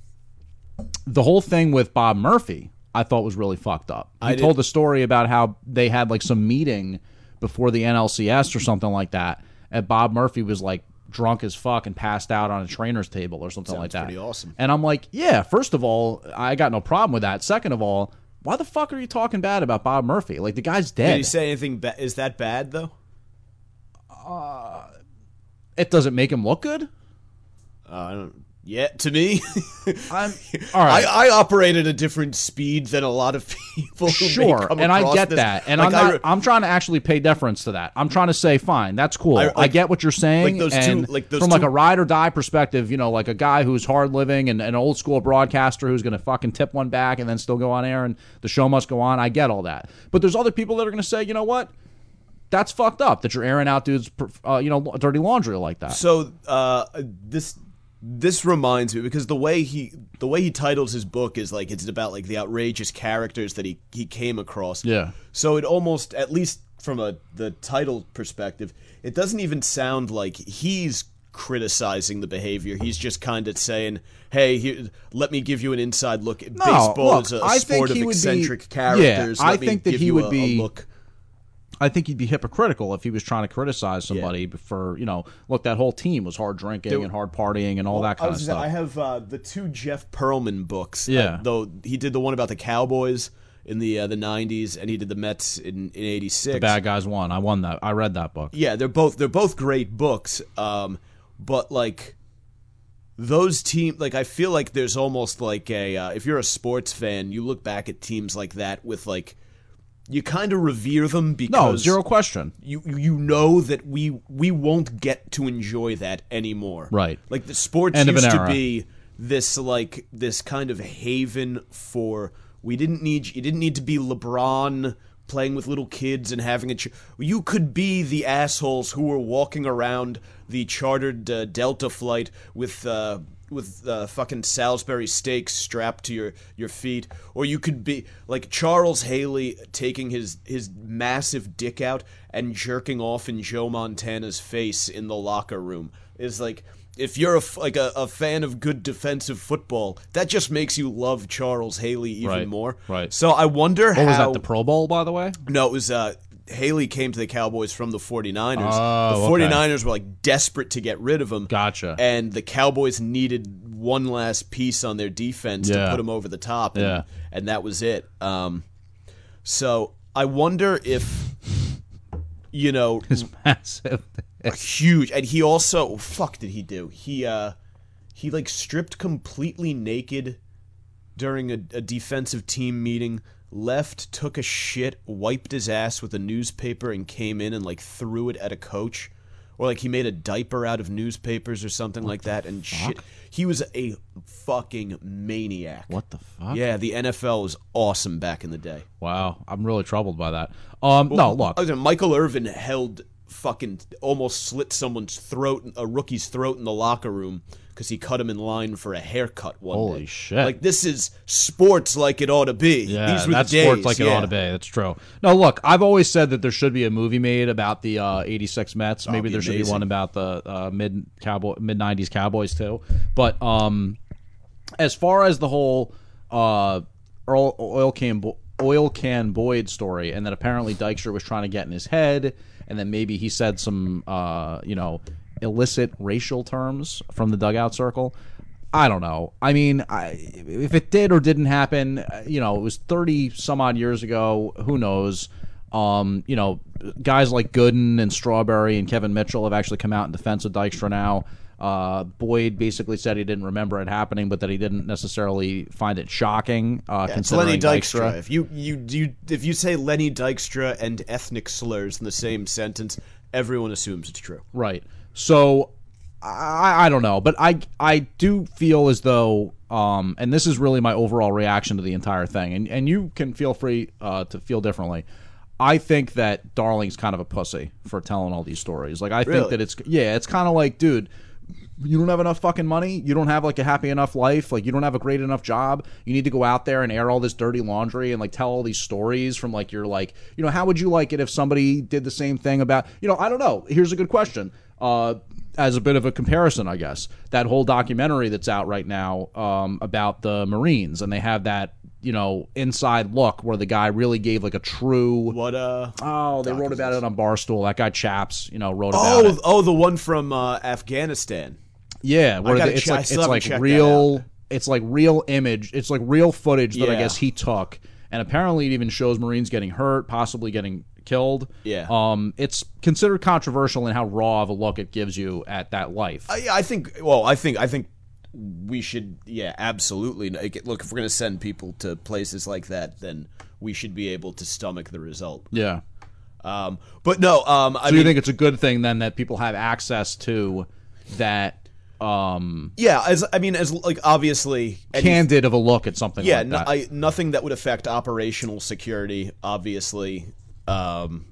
[SPEAKER 4] the whole thing with Bob Murphy, I thought was really fucked up. He
[SPEAKER 8] I did-
[SPEAKER 4] told the story about how they had like some meeting before the NLCS or something like that, and Bob Murphy was like drunk as fuck and passed out on a trainer's table or something like that.
[SPEAKER 8] pretty awesome.
[SPEAKER 4] And I'm like, yeah. First of all, I got no problem with that. Second of all, why the fuck are you talking bad about Bob Murphy? Like the guy's
[SPEAKER 8] Did
[SPEAKER 4] dead.
[SPEAKER 8] he say anything? Ba- is that bad though?
[SPEAKER 4] it doesn't make him look good.
[SPEAKER 8] Uh, I don't. Yeah, to me, [LAUGHS]
[SPEAKER 4] I'm all right.
[SPEAKER 8] I, I operate at a different speed than a lot of [LAUGHS] people. Who
[SPEAKER 4] Sure,
[SPEAKER 8] come
[SPEAKER 4] and I get
[SPEAKER 8] this.
[SPEAKER 4] that, and
[SPEAKER 8] Like,
[SPEAKER 4] I'm
[SPEAKER 8] I
[SPEAKER 4] not.
[SPEAKER 8] re-
[SPEAKER 4] I'm trying to actually pay deference to that. I'm trying to say, fine, that's cool.
[SPEAKER 8] I-
[SPEAKER 4] I, get what you're saying,
[SPEAKER 8] like those two-
[SPEAKER 4] and
[SPEAKER 8] like those
[SPEAKER 4] from like a ride or die perspective, you know, like a guy who's hard living and an old school broadcaster who's going to fucking tip one back and then still go on air and the show must go on. I get all that, but there's other people that are going to say, you know what, that's fucked up that you're airing out dudes, uh, you know, dirty laundry like that.
[SPEAKER 8] So uh, this this reminds me because the way he the way he titles his book is like it's about like the outrageous characters that he he came across.
[SPEAKER 4] Yeah.
[SPEAKER 8] So it almost at least from a the title perspective, it doesn't even sound like he's criticizing the behavior. He's just kind of saying, "Hey, here, let me give you an inside look at
[SPEAKER 4] No,
[SPEAKER 8] baseball
[SPEAKER 4] look,
[SPEAKER 8] is a
[SPEAKER 4] I
[SPEAKER 8] sport of
[SPEAKER 4] be-
[SPEAKER 8] eccentric
[SPEAKER 4] Yeah,
[SPEAKER 8] characters."
[SPEAKER 4] I
[SPEAKER 8] Let me
[SPEAKER 4] think that
[SPEAKER 8] give
[SPEAKER 4] he
[SPEAKER 8] you
[SPEAKER 4] would
[SPEAKER 8] a- a
[SPEAKER 4] be-
[SPEAKER 8] look."
[SPEAKER 4] I think he'd be hypocritical if he was trying to criticize somebody for, you know, look, that whole team was hard drinking and hard partying and all that
[SPEAKER 8] I
[SPEAKER 4] kind of stuff.
[SPEAKER 8] say, I have uh, the two Jeff Pearlman books.
[SPEAKER 4] Yeah.
[SPEAKER 8] uh, though he did the one about the Cowboys in the uh, the '90s, and he did the Mets in in '86.
[SPEAKER 4] the bad guys won. I won that. I read that book.
[SPEAKER 8] Yeah, they're both they're both great books. Um, but like those team, like I feel like there's almost like a uh, if you're a sports fan, you look back at teams like that with like you kind of revere them because
[SPEAKER 4] No, zero question.
[SPEAKER 8] you you know that we we won't get to enjoy that anymore.
[SPEAKER 4] Right.
[SPEAKER 8] Like the sports
[SPEAKER 4] End
[SPEAKER 8] used to be this like this kind of haven for we didn't need you didn't need to be LeBron playing with little kids and having a ch- you could be the assholes who were walking around the chartered uh, Delta flight with uh with uh, fucking Salisbury steaks strapped to your, your feet, or you could be like Charles Haley taking his his massive dick out and jerking off in Joe Montana's face in the locker room. Is like if you're a like a, a fan of good defensive football, that just makes you love Charles Haley even
[SPEAKER 4] Right,
[SPEAKER 8] more.
[SPEAKER 4] right.
[SPEAKER 8] So I wonder
[SPEAKER 4] What
[SPEAKER 8] how
[SPEAKER 4] was that? The Pro Bowl, by the way.
[SPEAKER 8] no, it was uh Haley came to the Cowboys from the 49ers.
[SPEAKER 4] Oh,
[SPEAKER 8] the
[SPEAKER 4] okay.
[SPEAKER 8] 49ers were like desperate to get rid of him.
[SPEAKER 4] Gotcha.
[SPEAKER 8] And the Cowboys needed one last piece on their defense to put him over the top. And,
[SPEAKER 4] Yeah.
[SPEAKER 8] and that was it. Um, so I wonder if, you know, [LAUGHS]
[SPEAKER 4] It's massive.
[SPEAKER 8] huge. And he also, fuck, did he do? He uh, he like stripped completely naked during a, a defensive team meeting. Left, took a shit, wiped his ass with a newspaper, and came in and like threw it at a coach, or like he made a diaper out of newspapers or something like that. And shit, he was a fucking maniac.
[SPEAKER 4] What the fuck?
[SPEAKER 8] Yeah, the NFL was awesome back in the day.
[SPEAKER 4] Wow, I'm really troubled by that. Um, no, look,
[SPEAKER 8] was Michael Irvin held fucking almost slit someone's throat, a rookie's throat in the locker room because he cut him in line for a haircut one day.
[SPEAKER 4] Holy
[SPEAKER 8] day.
[SPEAKER 4] shit.
[SPEAKER 8] Like this is sports like it ought to be.
[SPEAKER 4] Yeah,
[SPEAKER 8] These were
[SPEAKER 4] that's
[SPEAKER 8] the days.
[SPEAKER 4] sports like it ought to be. That's true. No, look, I've always said that there should be a movie made about the uh, '86 Mets. Maybe
[SPEAKER 8] be
[SPEAKER 4] there should be one about the uh, mid cowboy mid '90s Cowboys too. But um, as far as the whole uh, Earl, oil can Bo- oil can Boyd story, and that apparently Dykstra was trying to get in his head, and then maybe he said some uh, you know illicit racial terms from the dugout circle. I don't know. I mean, I, if it did or didn't happen, uh, you know, it was thirty some odd years ago. Who knows? Um, you know, guys like Gooden and Strawberry and Kevin Mitchell have actually come out in defense of Dykstra now. Uh, Boyd basically said he didn't remember it happening, but that he didn't necessarily find it shocking. Uh,
[SPEAKER 8] It's
[SPEAKER 4] considering
[SPEAKER 8] Lenny Dykstra.
[SPEAKER 4] Dykstra.
[SPEAKER 8] If you, you you if you say Lenny Dykstra and ethnic slurs in the same sentence, everyone assumes it's true.
[SPEAKER 4] Right. So I, I don't know, but I I do feel as though um and this is really my overall reaction to the entire thing, and and you can feel free uh, to feel differently. I think that Darling's kind of a pussy for telling all these stories. Like I think that it's yeah, it's kind of like, dude, you don't have enough fucking money. You don't have like a happy enough life. Like you don't have a great enough job. You need to go out there and air all this dirty laundry and like tell all these stories from like your like, you know, how would you like it if somebody did the same thing about, you know, I don't know. Here's a good question. Uh as a bit of a comparison, I guess, that whole documentary that's out right now um, about the Marines, and they have that, you know, inside look where the guy really gave like a true.
[SPEAKER 8] What uh?
[SPEAKER 4] Oh, they wrote about it on Barstool. That guy Chaps, you know, wrote about
[SPEAKER 8] Oh,
[SPEAKER 4] it.
[SPEAKER 8] oh, the one from uh, Afghanistan.
[SPEAKER 4] Yeah, where
[SPEAKER 8] gotta
[SPEAKER 4] it's
[SPEAKER 8] I
[SPEAKER 4] like it's like real. It's like real image. It's like real footage that I guess he took, and apparently it even shows Marines getting hurt, possibly getting killed.
[SPEAKER 8] Yeah.
[SPEAKER 4] Um, it's considered controversial in how raw of a look it gives you at that life.
[SPEAKER 8] I, I think. Well, I think. I think we should. Yeah, absolutely. Look, if we're gonna send people to places like that, then we should be able to stomach the result.
[SPEAKER 4] yeah.
[SPEAKER 8] Um, but no. Um, I
[SPEAKER 4] So
[SPEAKER 8] mean,
[SPEAKER 4] you think it's a good thing then that people have access to that um
[SPEAKER 8] yeah. As I mean, as like obviously, any-
[SPEAKER 4] candid of a look at something
[SPEAKER 8] yeah,
[SPEAKER 4] like that.
[SPEAKER 8] I, nothing that would affect operational security. Obviously, um,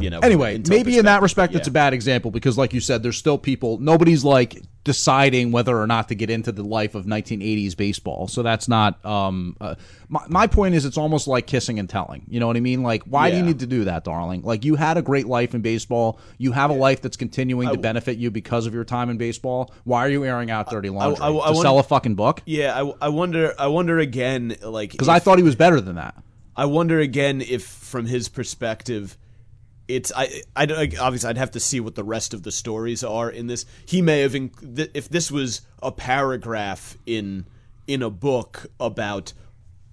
[SPEAKER 8] you know.
[SPEAKER 4] anyway, maybe in that respect,
[SPEAKER 8] yeah.
[SPEAKER 4] it's a bad example because, like you said, there's still people. Nobody's like deciding whether or not to get into the life of 1980s baseball. So that's not. Um, uh, my my point is, it's almost like kissing and telling. You know what I mean? Like, why do you need to do that, darling? Like, you had a great life in baseball. You have a life that's continuing to benefit you because of your time in baseball. Why are you airing out dirty laundry
[SPEAKER 8] I- I
[SPEAKER 4] to
[SPEAKER 8] wanna-
[SPEAKER 4] sell a fucking book?
[SPEAKER 8] Yeah, I, I wonder. I wonder again, like
[SPEAKER 4] Because I thought he was better than that.
[SPEAKER 8] I wonder again if, from his perspective, it's I, I obviously I'd have to see what the rest of the stories are in this. He may have inc- if this was a paragraph in in a book about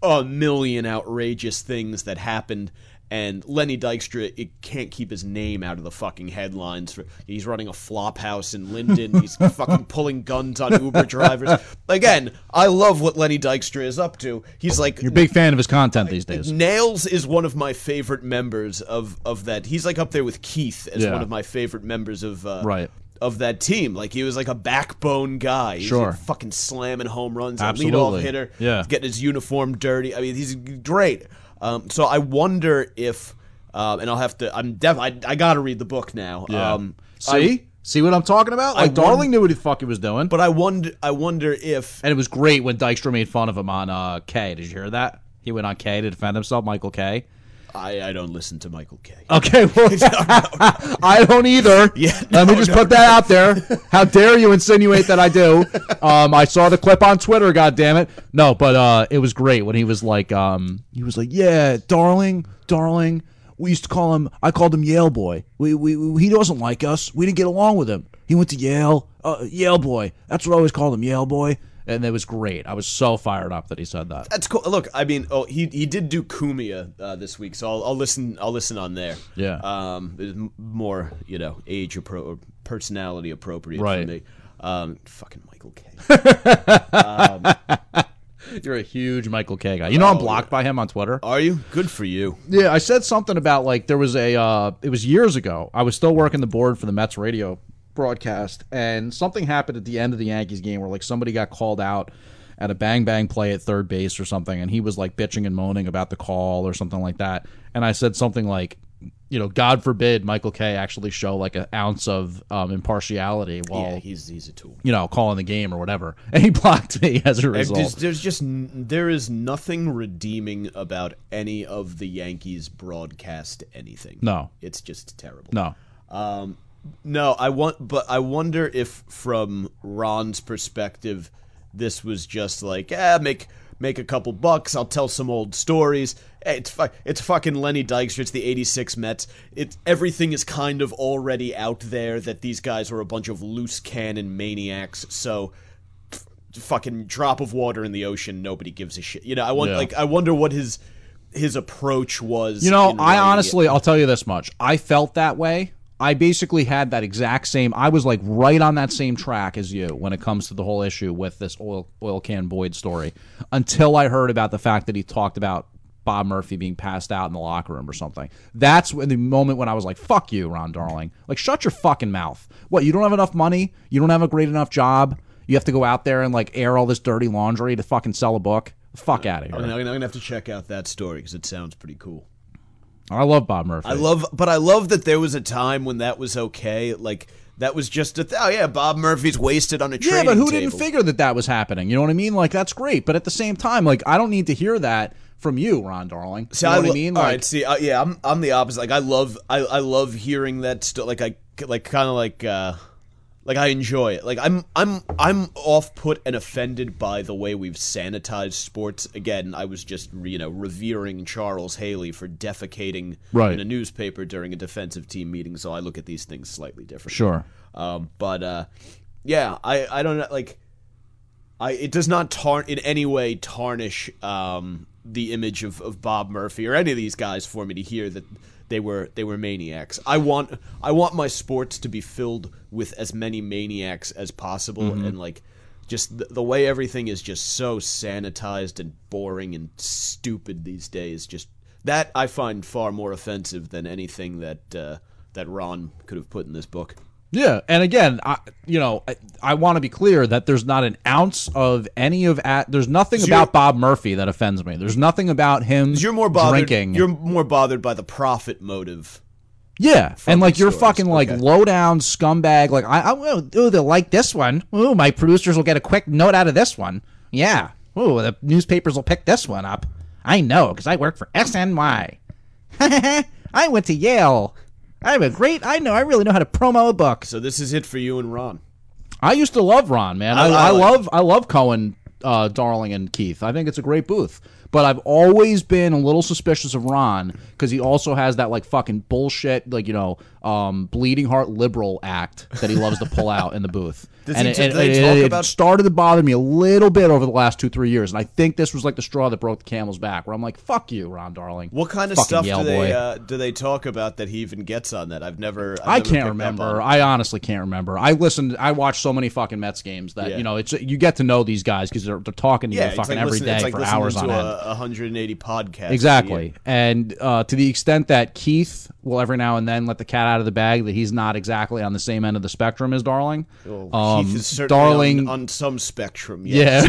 [SPEAKER 8] a million outrageous things that happened. And Lenny Dykstra, it can't keep his name out of the fucking headlines. For, he's running a flop house in Linden. He's [LAUGHS] fucking pulling guns on Uber drivers. Again, I love what Lenny Dykstra is up to. He's like
[SPEAKER 4] You're a big fan of his content these days.
[SPEAKER 8] Nails is one of my favorite members of of that. He's like up there with Keith as
[SPEAKER 4] Yeah.
[SPEAKER 8] one of my favorite members of uh,
[SPEAKER 4] Right.
[SPEAKER 8] of that team. Like he was like a backbone guy. He's
[SPEAKER 4] Sure.
[SPEAKER 8] like fucking slamming home runs, a
[SPEAKER 4] Absolutely.
[SPEAKER 8] leadoff hitter.
[SPEAKER 4] Yeah.
[SPEAKER 8] getting his uniform dirty. I mean, he's great. Um, so I wonder if, um, and I'll have to. I'm def. I, I got to read the book now. Um,
[SPEAKER 4] See,
[SPEAKER 8] I-
[SPEAKER 4] see what I'm talking about? Like,
[SPEAKER 8] I
[SPEAKER 4] Darling
[SPEAKER 8] won-
[SPEAKER 4] knew what the fuck he was doing.
[SPEAKER 8] but I wonder. I wonder if
[SPEAKER 4] And it was great when Dykstra made fun of him on uh, Kay. Did you hear that? He went on Kay to defend himself, Michael Kay.
[SPEAKER 8] I, I don't listen to Michael Kay.
[SPEAKER 4] Okay, well, [LAUGHS] [LAUGHS] I don't either. [LAUGHS]
[SPEAKER 8] Yeah,
[SPEAKER 4] Let me just
[SPEAKER 8] no,
[SPEAKER 4] put that out there. How dare you insinuate that I do? Um, I saw the clip on Twitter. God damn it! No, but uh, it was great when he was like, um, he was like, "Yeah, darling, darling." We used to call him. I called him Yale boy. We, we, we he doesn't like us. We didn't get along with him. He went to Yale. Uh, Yale boy. That's what I always called him. Yale boy. And it was great. I was so fired up that he said that.
[SPEAKER 8] That's cool. Look, I mean, oh, he he did do Kumia uh, this week, so I'll, I'll listen. I'll listen on there.
[SPEAKER 4] Yeah.
[SPEAKER 8] Um, more you know age appro or personality appropriate
[SPEAKER 4] Right.
[SPEAKER 8] for me. Um, fucking Michael Kay. [LAUGHS]
[SPEAKER 4] You're a huge Michael Kay guy. You know I'm blocked by him on Twitter.
[SPEAKER 8] Are you good for you?
[SPEAKER 4] Yeah, I said something about like there was a uh it was years ago. I was still working the board for the Mets radio broadcast and something happened at the end of the Yankees game where like somebody got called out at a bang bang play at third base or something and he was like bitching and moaning about the call or something like that. And I said something like you know, God forbid Michael Kay actually show like an ounce of um, impartiality while
[SPEAKER 8] yeah, he's he's a tool.
[SPEAKER 4] you know calling the game or whatever, [LAUGHS] and he blocked me as a result.
[SPEAKER 8] There's, there's just there is nothing redeeming about any of the Yankees broadcast anything.
[SPEAKER 4] No.
[SPEAKER 8] it's just terrible.
[SPEAKER 4] no,
[SPEAKER 8] Um, no, I want, but I wonder if, from Ron's perspective, this was just like, ah, make make a couple bucks. I'll tell some old stories. Hey, it's fu- it's fucking Lenny Dykstra. It's the '86 Mets. It's everything is kind of already out there that these guys are a bunch of loose cannon maniacs. So. f- Fucking drop of water in the ocean. Nobody gives a shit. You know, I want
[SPEAKER 4] Yeah.
[SPEAKER 8] like I wonder what his his approach was.
[SPEAKER 4] You know, I honestly, I'll tell you this much. I felt that way. I basically had that exact same. I was like right on that same track as you when it comes to the whole issue with this oil oil can Boyd story. Until I heard about the fact that he talked about Bob Murphy being passed out in the locker room or something. That's when the moment when I was like, "Fuck you, Ron Darling! Like, shut your fucking mouth! What? You don't have enough money? You don't have a great enough job? You have to go out there and like air all this dirty laundry to fucking sell a book? Fuck out of
[SPEAKER 8] I'm
[SPEAKER 4] here!
[SPEAKER 8] gonna, I'm gonna have to check out that story because it sounds pretty cool.
[SPEAKER 4] I love Bob Murphy.
[SPEAKER 8] I love, but I love that there was a time when that was okay. Like that was just a th- oh yeah, Bob Murphy's wasted on a
[SPEAKER 4] Yeah, but who
[SPEAKER 8] table.
[SPEAKER 4] didn't figure that that was happening? You know what I mean? Like that's great, but at the same time, like I don't need to hear that from you, Ron Darling.
[SPEAKER 8] See,
[SPEAKER 4] you know what
[SPEAKER 8] lo-
[SPEAKER 4] I mean?
[SPEAKER 8] all
[SPEAKER 4] Like,
[SPEAKER 8] right, see, uh, yeah, I'm I'm the opposite. Like I love I I love hearing that stuff. Like I like kind of like uh like I enjoy it. Like I'm I'm I'm off put and offended by the way we've sanitized sports. Again, I was just you know revering Charles Haley for defecating
[SPEAKER 4] Right.
[SPEAKER 8] in a newspaper during a defensive team meeting. So I look at these things slightly differently.
[SPEAKER 4] sure.
[SPEAKER 8] Um, but uh, yeah, I I don't know like I it does not tar in any way tarnish um, the image of, of Bob Murphy or any of these guys for me to hear that they were they were maniacs. I want I want my sports to be filled with as many maniacs as possible and like just the, the way everything is just so sanitized and boring and stupid these days just that I find far more offensive than anything that uh, that Ron could have put in this book.
[SPEAKER 4] Yeah, and again, I, you know, I, I want to be clear that there's not an ounce of any of at. There's nothing
[SPEAKER 8] So
[SPEAKER 4] about Bob Murphy that offends me. There's nothing about him.
[SPEAKER 8] You're more bothered.
[SPEAKER 4] drinking.
[SPEAKER 8] You're more bothered by the profit motive.
[SPEAKER 4] Yeah, and like you're fucking like
[SPEAKER 8] Okay.
[SPEAKER 4] low down scumbag. Like I, I oh, they'll like this one. Ooh, my producers will get a quick note out of this one. Yeah. Ooh, the newspapers will pick this one up. I know because I work for SNY. [LAUGHS] I went to Yale. I'm a great. I know. I really know how to promo a book.
[SPEAKER 8] So this is it for you and Ron.
[SPEAKER 4] I used to love Ron, man. I,
[SPEAKER 8] I- I
[SPEAKER 4] I,
[SPEAKER 8] like-
[SPEAKER 4] love I love Cohen, uh, Darling, and Keith. I think it's a great booth. But I've always been a little suspicious of Ron because he also has that like fucking bullshit, like you know, um, bleeding heart liberal act that he loves to pull out in the booth. [LAUGHS]
[SPEAKER 8] Does
[SPEAKER 4] and
[SPEAKER 8] he-
[SPEAKER 4] it, and
[SPEAKER 8] they
[SPEAKER 4] it-
[SPEAKER 8] talk
[SPEAKER 4] it
[SPEAKER 8] about-
[SPEAKER 4] started to bother me a little bit over the last two three years, and I think this was like the straw that broke the camel's back. Where I'm like, "Fuck you, Ron Darling."
[SPEAKER 8] What kind of
[SPEAKER 4] Fucking
[SPEAKER 8] stuff
[SPEAKER 4] Yale
[SPEAKER 8] do they uh, do they talk about that he even gets on that? I've never. I've
[SPEAKER 4] I
[SPEAKER 8] never
[SPEAKER 4] can't remember. I honestly can't remember. I listened. I watched so many fucking Mets games that
[SPEAKER 8] Yeah.
[SPEAKER 4] you know it's you get to know these guys because they're, they're talking to
[SPEAKER 8] yeah,
[SPEAKER 4] you fucking
[SPEAKER 8] like
[SPEAKER 4] every
[SPEAKER 8] listen-
[SPEAKER 4] day
[SPEAKER 8] like
[SPEAKER 4] for hours on end.
[SPEAKER 8] a, 180 podcasts.
[SPEAKER 4] Exactly, and uh, to the extent that Keith will every now and then let the cat out of the bag that he's not exactly on the same end of the spectrum as Darling.
[SPEAKER 8] Well,
[SPEAKER 4] um,
[SPEAKER 8] Keith is certainly
[SPEAKER 4] Darling,
[SPEAKER 8] on, on some spectrum. Yes.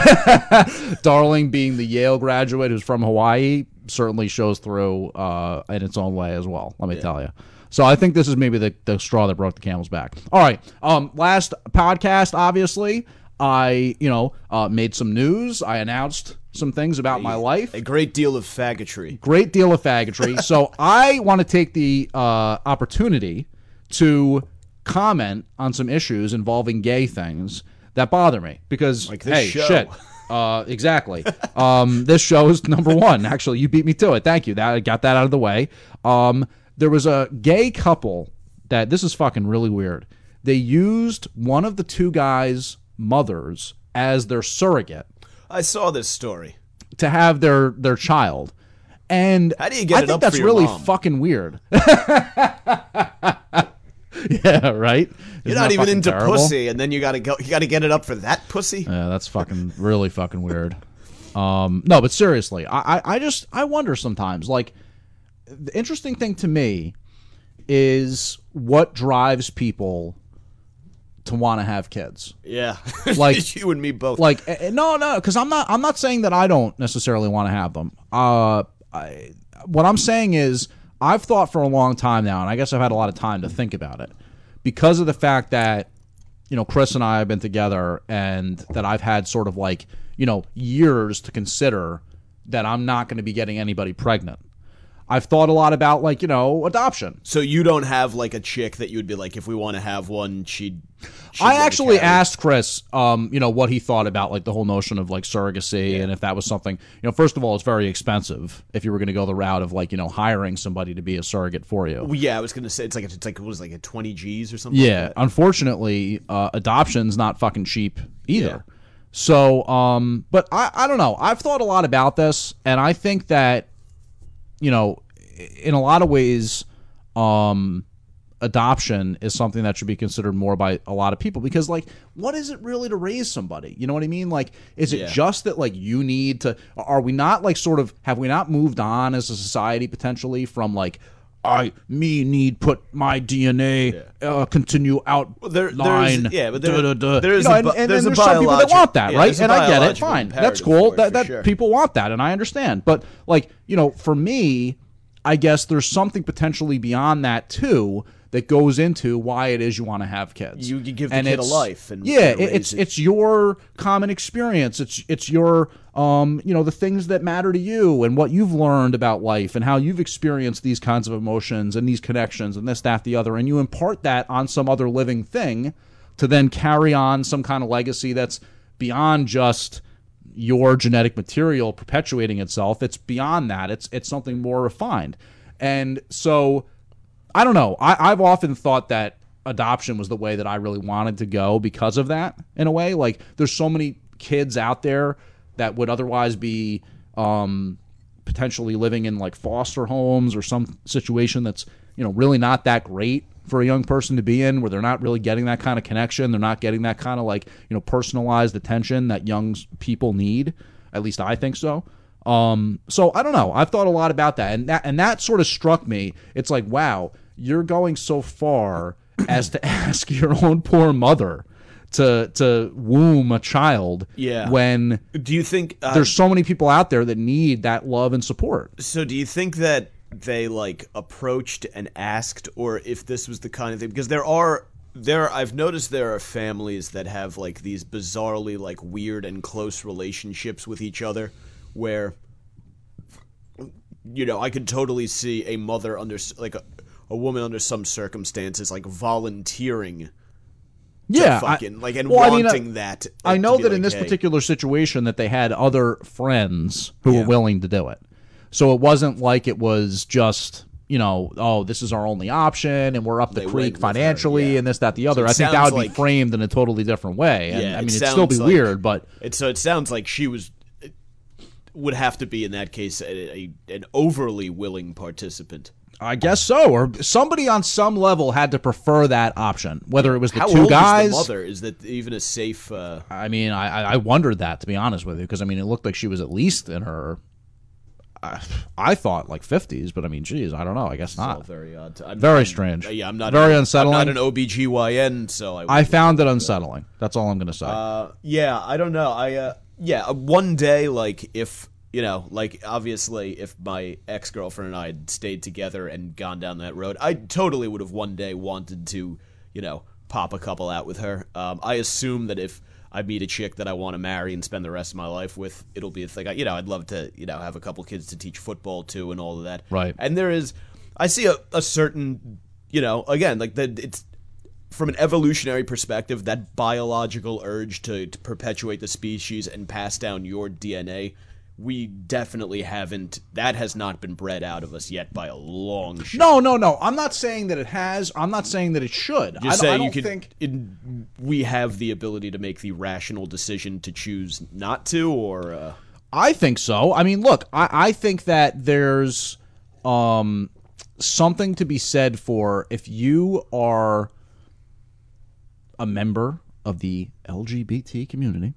[SPEAKER 4] yeah, [LAUGHS] Darling being the Yale graduate who's from Hawaii certainly shows through uh, in its own way as well. Let me tell you. So I think this is maybe the, the straw that broke the camel's back. All right. Um, last podcast, obviously, I you know uh, made some news. I announced some things about my life.
[SPEAKER 8] A great deal of faggotry.
[SPEAKER 4] Great deal of faggotry. so [LAUGHS] I want to take the uh, opportunity to comment on some issues involving gay things that bother me because
[SPEAKER 8] Like this
[SPEAKER 4] hey
[SPEAKER 8] show.
[SPEAKER 4] shit. Uh, exactly. Um, this show is number one. Actually, you beat me to it. Thank you. That I got that out of the way. Um, there was a gay couple that this is fucking really weird. They used one of the two guys' mothers as their surrogate
[SPEAKER 8] I saw this story.
[SPEAKER 4] to have their their child. And
[SPEAKER 8] How do you get
[SPEAKER 4] I
[SPEAKER 8] it
[SPEAKER 4] think
[SPEAKER 8] up for
[SPEAKER 4] that's really
[SPEAKER 8] mom?
[SPEAKER 4] fucking weird. [LAUGHS] yeah, right.
[SPEAKER 8] You're
[SPEAKER 4] Isn't
[SPEAKER 8] even into
[SPEAKER 4] terrible?
[SPEAKER 8] pussy, and then you gotta go. You gotta get it up for that pussy.
[SPEAKER 4] Yeah, that's fucking really fucking weird. Um, no, but seriously, I, I, I just I wonder sometimes. Like, the interesting thing to me is what drives people to want to have kids.
[SPEAKER 8] Yeah, [LAUGHS]
[SPEAKER 4] Like-
[SPEAKER 8] you and me both.
[SPEAKER 4] like eh, eh, no no because i'm not i'm not saying that i don't necessarily want to have them uh I, what i'm saying is I've thought for a long time now, and I guess I've had a lot of time to think about it because of the fact that you know Chris and I have been together, and that I've had sort of like you know years to consider that I'm not going to be getting anybody pregnant. I've thought a lot about like you know adoption.
[SPEAKER 8] So you don't have like a chick that you would be like, if we want to have one, she'd. she'd
[SPEAKER 4] I actually asked Chris, um, you know, what he thought about like the whole notion of like surrogacy and if that was something. You know, first of all, it's very expensive if you were going to go the route of like you know hiring somebody to be a surrogate for you.
[SPEAKER 8] Well, yeah, I was gonna say it's like it's like it was like a twenty G's or something.
[SPEAKER 4] Yeah,
[SPEAKER 8] like that?
[SPEAKER 4] unfortunately, uh, adoption's not fucking cheap either. So, um, but I, I don't know. I've thought a lot about this, and I think that, you know, in a lot of ways, um, adoption is something that should be considered more by a lot of people because, like, what is it really to raise somebody? You know what I mean? Like, is it
[SPEAKER 8] Yeah.
[SPEAKER 4] just that like you need to? Are we not like sort of have we not moved on as a society potentially from like? I me need put my DNA uh, continue out
[SPEAKER 8] there- there's-
[SPEAKER 4] line.
[SPEAKER 8] yeah, but there- there is
[SPEAKER 4] You know,
[SPEAKER 8] a
[SPEAKER 4] and, and
[SPEAKER 8] there's
[SPEAKER 4] then
[SPEAKER 8] a
[SPEAKER 4] there's some people that want that,
[SPEAKER 8] yeah,
[SPEAKER 4] right? And I get it. Fine, that's cool. That that
[SPEAKER 8] sure.
[SPEAKER 4] people want that, and I understand. But like you know, for me, I guess there's something potentially beyond that too that goes into why it is you want to have kids.
[SPEAKER 8] You- you give the
[SPEAKER 4] and
[SPEAKER 8] kid a life and-
[SPEAKER 4] yeah, it- it's
[SPEAKER 8] it.
[SPEAKER 4] it's your common experience. It's it's your um you know the things that matter to you and what you've learned about life and how you've experienced these kinds of emotions and these connections and this that the other and you impart that on some other living thing to then carry on some kind of legacy that's beyond just your genetic material perpetuating itself it's beyond that it's it's something more refined and so I don't know. I, I've often thought that adoption was the way that I really wanted to go because of that. In a way, like there's so many kids out there that would otherwise be um, potentially living in like foster homes or some situation that's you know really not that great for a young person to be in, where they're not really getting that kind of connection. They're not getting that kind of like you know personalized attention that young people need. At least I think so. Um, so I don't know. I've thought a lot about that, and that and that sort of struck me. It's like, wow, you're going so far as to [LAUGHS] ask your own poor mother to to womb a child.
[SPEAKER 8] Yeah.
[SPEAKER 4] When
[SPEAKER 8] Do you think uh,
[SPEAKER 4] there's so many people out there that need that love and support.
[SPEAKER 8] So do you think that they like approached and asked or if this was the kind of thing because there are there I've noticed there are families that have like these bizarrely like weird and close relationships with each other where you know, I could totally see a mother under like a, a woman under some circumstances like volunteering
[SPEAKER 4] Yeah, I-
[SPEAKER 8] fucking like and
[SPEAKER 4] well, I mean,
[SPEAKER 8] wanting that.
[SPEAKER 4] I know that
[SPEAKER 8] like,
[SPEAKER 4] in this
[SPEAKER 8] hey.
[SPEAKER 4] particular situation that they had other friends who
[SPEAKER 8] Yeah.
[SPEAKER 4] were willing to do it. So it wasn't like it was just you know, oh, this is our only option, and we're up the
[SPEAKER 8] They
[SPEAKER 4] creek
[SPEAKER 8] with her,
[SPEAKER 4] financially,
[SPEAKER 8] yeah.
[SPEAKER 4] and this, that, the other.
[SPEAKER 8] it
[SPEAKER 4] I think that would be framed in a totally different way, and
[SPEAKER 8] Yeah,
[SPEAKER 4] I mean, it'd still be
[SPEAKER 8] like-
[SPEAKER 4] weird, but
[SPEAKER 8] It, so it sounds like she was would have to be in that case a, a, an overly willing participant.
[SPEAKER 4] I guess so. Or somebody on some level had to prefer that option, whether it was the
[SPEAKER 8] How
[SPEAKER 4] two
[SPEAKER 8] old
[SPEAKER 4] guys.
[SPEAKER 8] is the mother? Is that even a safe? Uh,
[SPEAKER 4] I mean, I, I- wondered that to be honest with you, because I mean, it looked like she was at least in her. I, I thought like fifties, but I mean, geez, I don't know. I guess not.
[SPEAKER 8] very odd. to- I'm,
[SPEAKER 4] Very strange.
[SPEAKER 8] Yeah, I'm not
[SPEAKER 4] Very unsettling.
[SPEAKER 8] I'm not an OBGYN, so I.
[SPEAKER 4] I found it unsettling. That's all I'm going to say.
[SPEAKER 8] Uh, yeah, I don't know. I uh, yeah, uh, one day like if you know, like obviously if my ex girlfriend and I had stayed together and gone down that road, I totally would have one day wanted to, you know, pop a couple out with her. Um, I assume that if I meet a chick that I want to marry and spend the rest of my life with, it'll be a thing. I, you know, I'd love to, you know, have a couple kids to teach football to and all of that.
[SPEAKER 4] Right.
[SPEAKER 8] And there is, I see a, a certain, you know, again, like the it's from an evolutionary perspective, that biological urge to, to perpetuate the species and pass down your DNA, we definitely haven't. That has not been bred out of us yet by a long shot.
[SPEAKER 4] no, no, no. I'm not saying that it has. I'm not saying that it should. I,
[SPEAKER 8] You're
[SPEAKER 4] don't- I don't
[SPEAKER 8] you could.
[SPEAKER 4] think.
[SPEAKER 8] in- we have the ability to make the rational decision to choose not to, or uh,
[SPEAKER 4] I think so. I mean, look, I, I think that there's um, something to be said for if you are a member of the LGBT community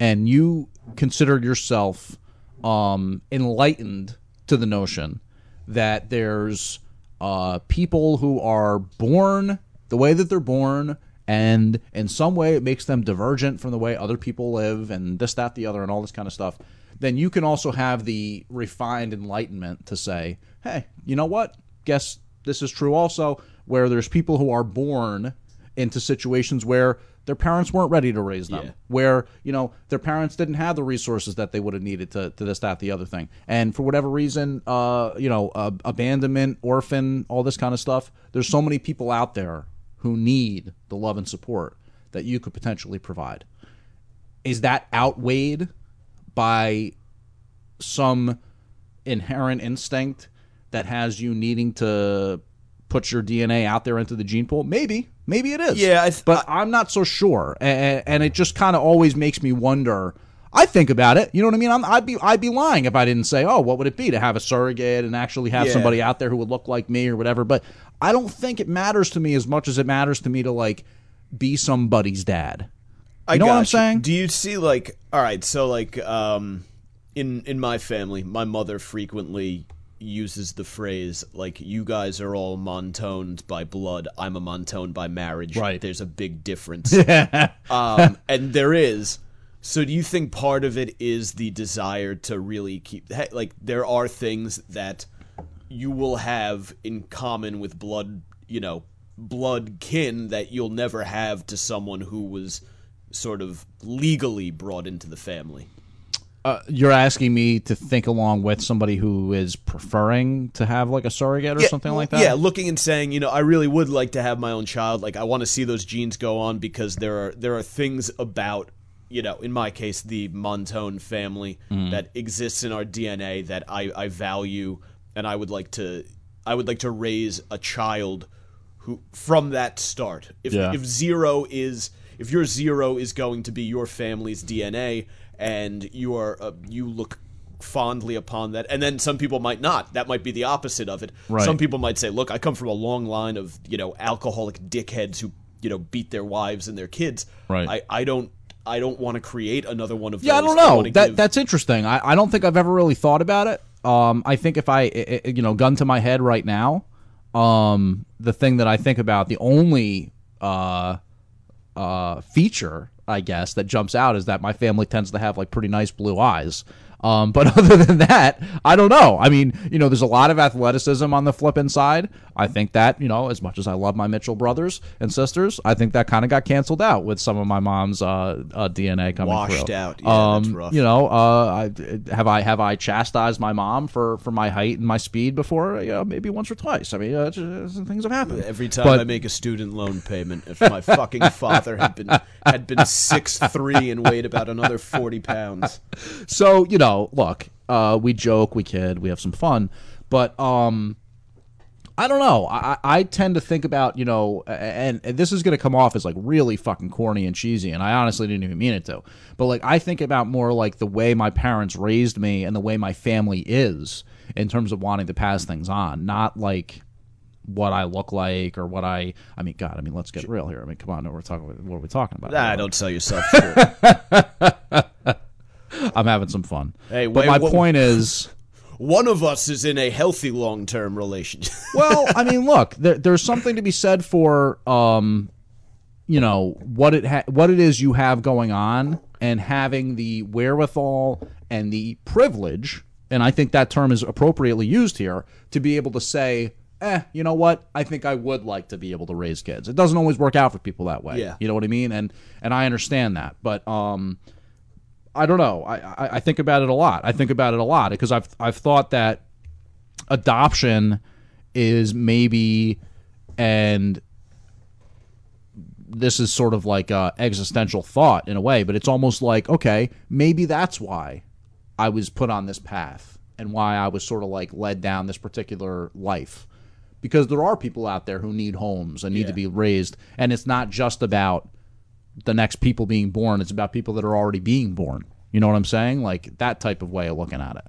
[SPEAKER 4] and you consider yourself um, enlightened to the notion that there's uh, people who are born the way that they're born and in some way it makes them divergent from the way other people live and this that the other and all this kind of stuff then you can also have the refined enlightenment to say hey you know what? Guess this is true also, where there's people who are born into situations where their parents weren't ready to raise them,
[SPEAKER 8] Yeah.
[SPEAKER 4] where you know their parents didn't have the resources that they would have needed to, to this, that, the other thing, and for whatever reason, uh, you know, uh, abandonment, orphan, all this kind of stuff. There's so many people out there who need the love and support that you could potentially provide. Is that outweighed by some inherent instinct that has you needing to put your DNA out there into the gene pool? Maybe, maybe it is.
[SPEAKER 8] Yeah, I th-
[SPEAKER 4] but I'm not so sure, and, and it just kind of always makes me wonder. I think about it. You know what I mean? I'm, I'd be I'd be lying if I didn't say, oh, what would it be to have a surrogate and actually have
[SPEAKER 8] Yeah.
[SPEAKER 4] somebody out there who would look like me or whatever. But I don't think it matters to me as much as it matters to me to like be somebody's dad.
[SPEAKER 8] I
[SPEAKER 4] know what I'm
[SPEAKER 8] got
[SPEAKER 4] saying?
[SPEAKER 8] Do you see like all right, so like um in in my family, my mother frequently uses the phrase like you guys are all montoned by blood, I'm a montone by marriage.
[SPEAKER 4] Right.
[SPEAKER 8] There's a big difference. [LAUGHS] um and there is so do you think part of it is the desire to really keep like there are things that you will have in common with blood, you know, blood kin that you'll never have to someone who was sort of legally brought into the family.
[SPEAKER 4] Uh, you're asking me to think along with somebody who is preferring to have like a surrogate or something like that.
[SPEAKER 8] Yeah, looking and saying, you know, I really would like to have my own child. Like, I want to see those genes go on because there are there are things about, you know, in my case, the Montone family
[SPEAKER 4] Mm-hmm.
[SPEAKER 8] that exists in our DNA that I, I value, and I would like to I would like to raise a child who from that start. If
[SPEAKER 4] Yeah.
[SPEAKER 8] if zero is if your zero is going to be your family's DNA and you are uh, you look fondly upon that and then some people might not that might be the opposite of it
[SPEAKER 4] Right.
[SPEAKER 8] some people might say look i come from a long line of you know alcoholic dickheads who you know beat their wives and their kids
[SPEAKER 4] Right.
[SPEAKER 8] i i don't i don't want to create another one of those.
[SPEAKER 4] Yeah, I don't know.
[SPEAKER 8] wanna
[SPEAKER 4] That
[SPEAKER 8] give-
[SPEAKER 4] that's interesting. I, I don't think I've ever really thought about it. Um, I think if I, I- I- you know, gun to my head right now, um, the thing that I think about, the only uh, uh, feature, I guess, that jumps out is that my family tends to have like pretty nice blue eyes. Um, [LAUGHS] but other than that, I don't know. I mean, you know, there's a lot of athleticism on the Flippin side. I think that, you know, as much as I love my Mitchell brothers and sisters, I think that kind of got canceled out with some of my mom's uh, uh, DNA coming
[SPEAKER 8] Washed
[SPEAKER 4] through.
[SPEAKER 8] out. Yeah,
[SPEAKER 4] um,
[SPEAKER 8] that's rough.
[SPEAKER 4] You know, uh, I, have I have I chastised my mom for, for my height and my speed before? Yeah, maybe once or twice. I mean, uh, just, things have happened.
[SPEAKER 8] Every time
[SPEAKER 4] But-
[SPEAKER 8] I make a student loan payment, if my fucking [LAUGHS] father had been had been six three and weighed about another forty pounds,
[SPEAKER 4] so you know look uh, we joke we kid we have some fun but um i don't know. I, I tend to think about you know and, and this is going to come off as like really fucking corny and cheesy and i honestly didn't even mean it to. But like i think about more like the way my parents raised me and the way my family is in terms of wanting to pass things on not like what I look like or what I I mean God I mean let's get real here. I mean come on we're talking what are we talking about?
[SPEAKER 8] Ah, don't sell yourself short. [LAUGHS]
[SPEAKER 4] I'm having some fun.
[SPEAKER 8] Hey,
[SPEAKER 4] but my
[SPEAKER 8] what-
[SPEAKER 4] point is
[SPEAKER 8] One of us is in a healthy long term relationship. [LAUGHS]
[SPEAKER 4] well, I mean, look, there, there's something to be said for, um, you know, what it ha- what it is you have going on, and having the wherewithal and the privilege, and I think that term is appropriately used here, to be able to say, eh, you know what, I think I would like to be able to raise kids. It doesn't always work out for people that way.
[SPEAKER 8] Yeah.
[SPEAKER 4] you know what I mean, and and I understand that, but um. I don't know. I, I, I think about it a lot. I think about it a lot because I've I've thought that adoption is maybe and this is sort of like a existential thought in a way but it's almost like okay maybe that's why i was put on this path and why i was sort of like led down this particular life because there are people out there who need homes and need to be raised and it's not just about the next people being born it's about people that are already being born you know what i'm saying like that type of way of looking at it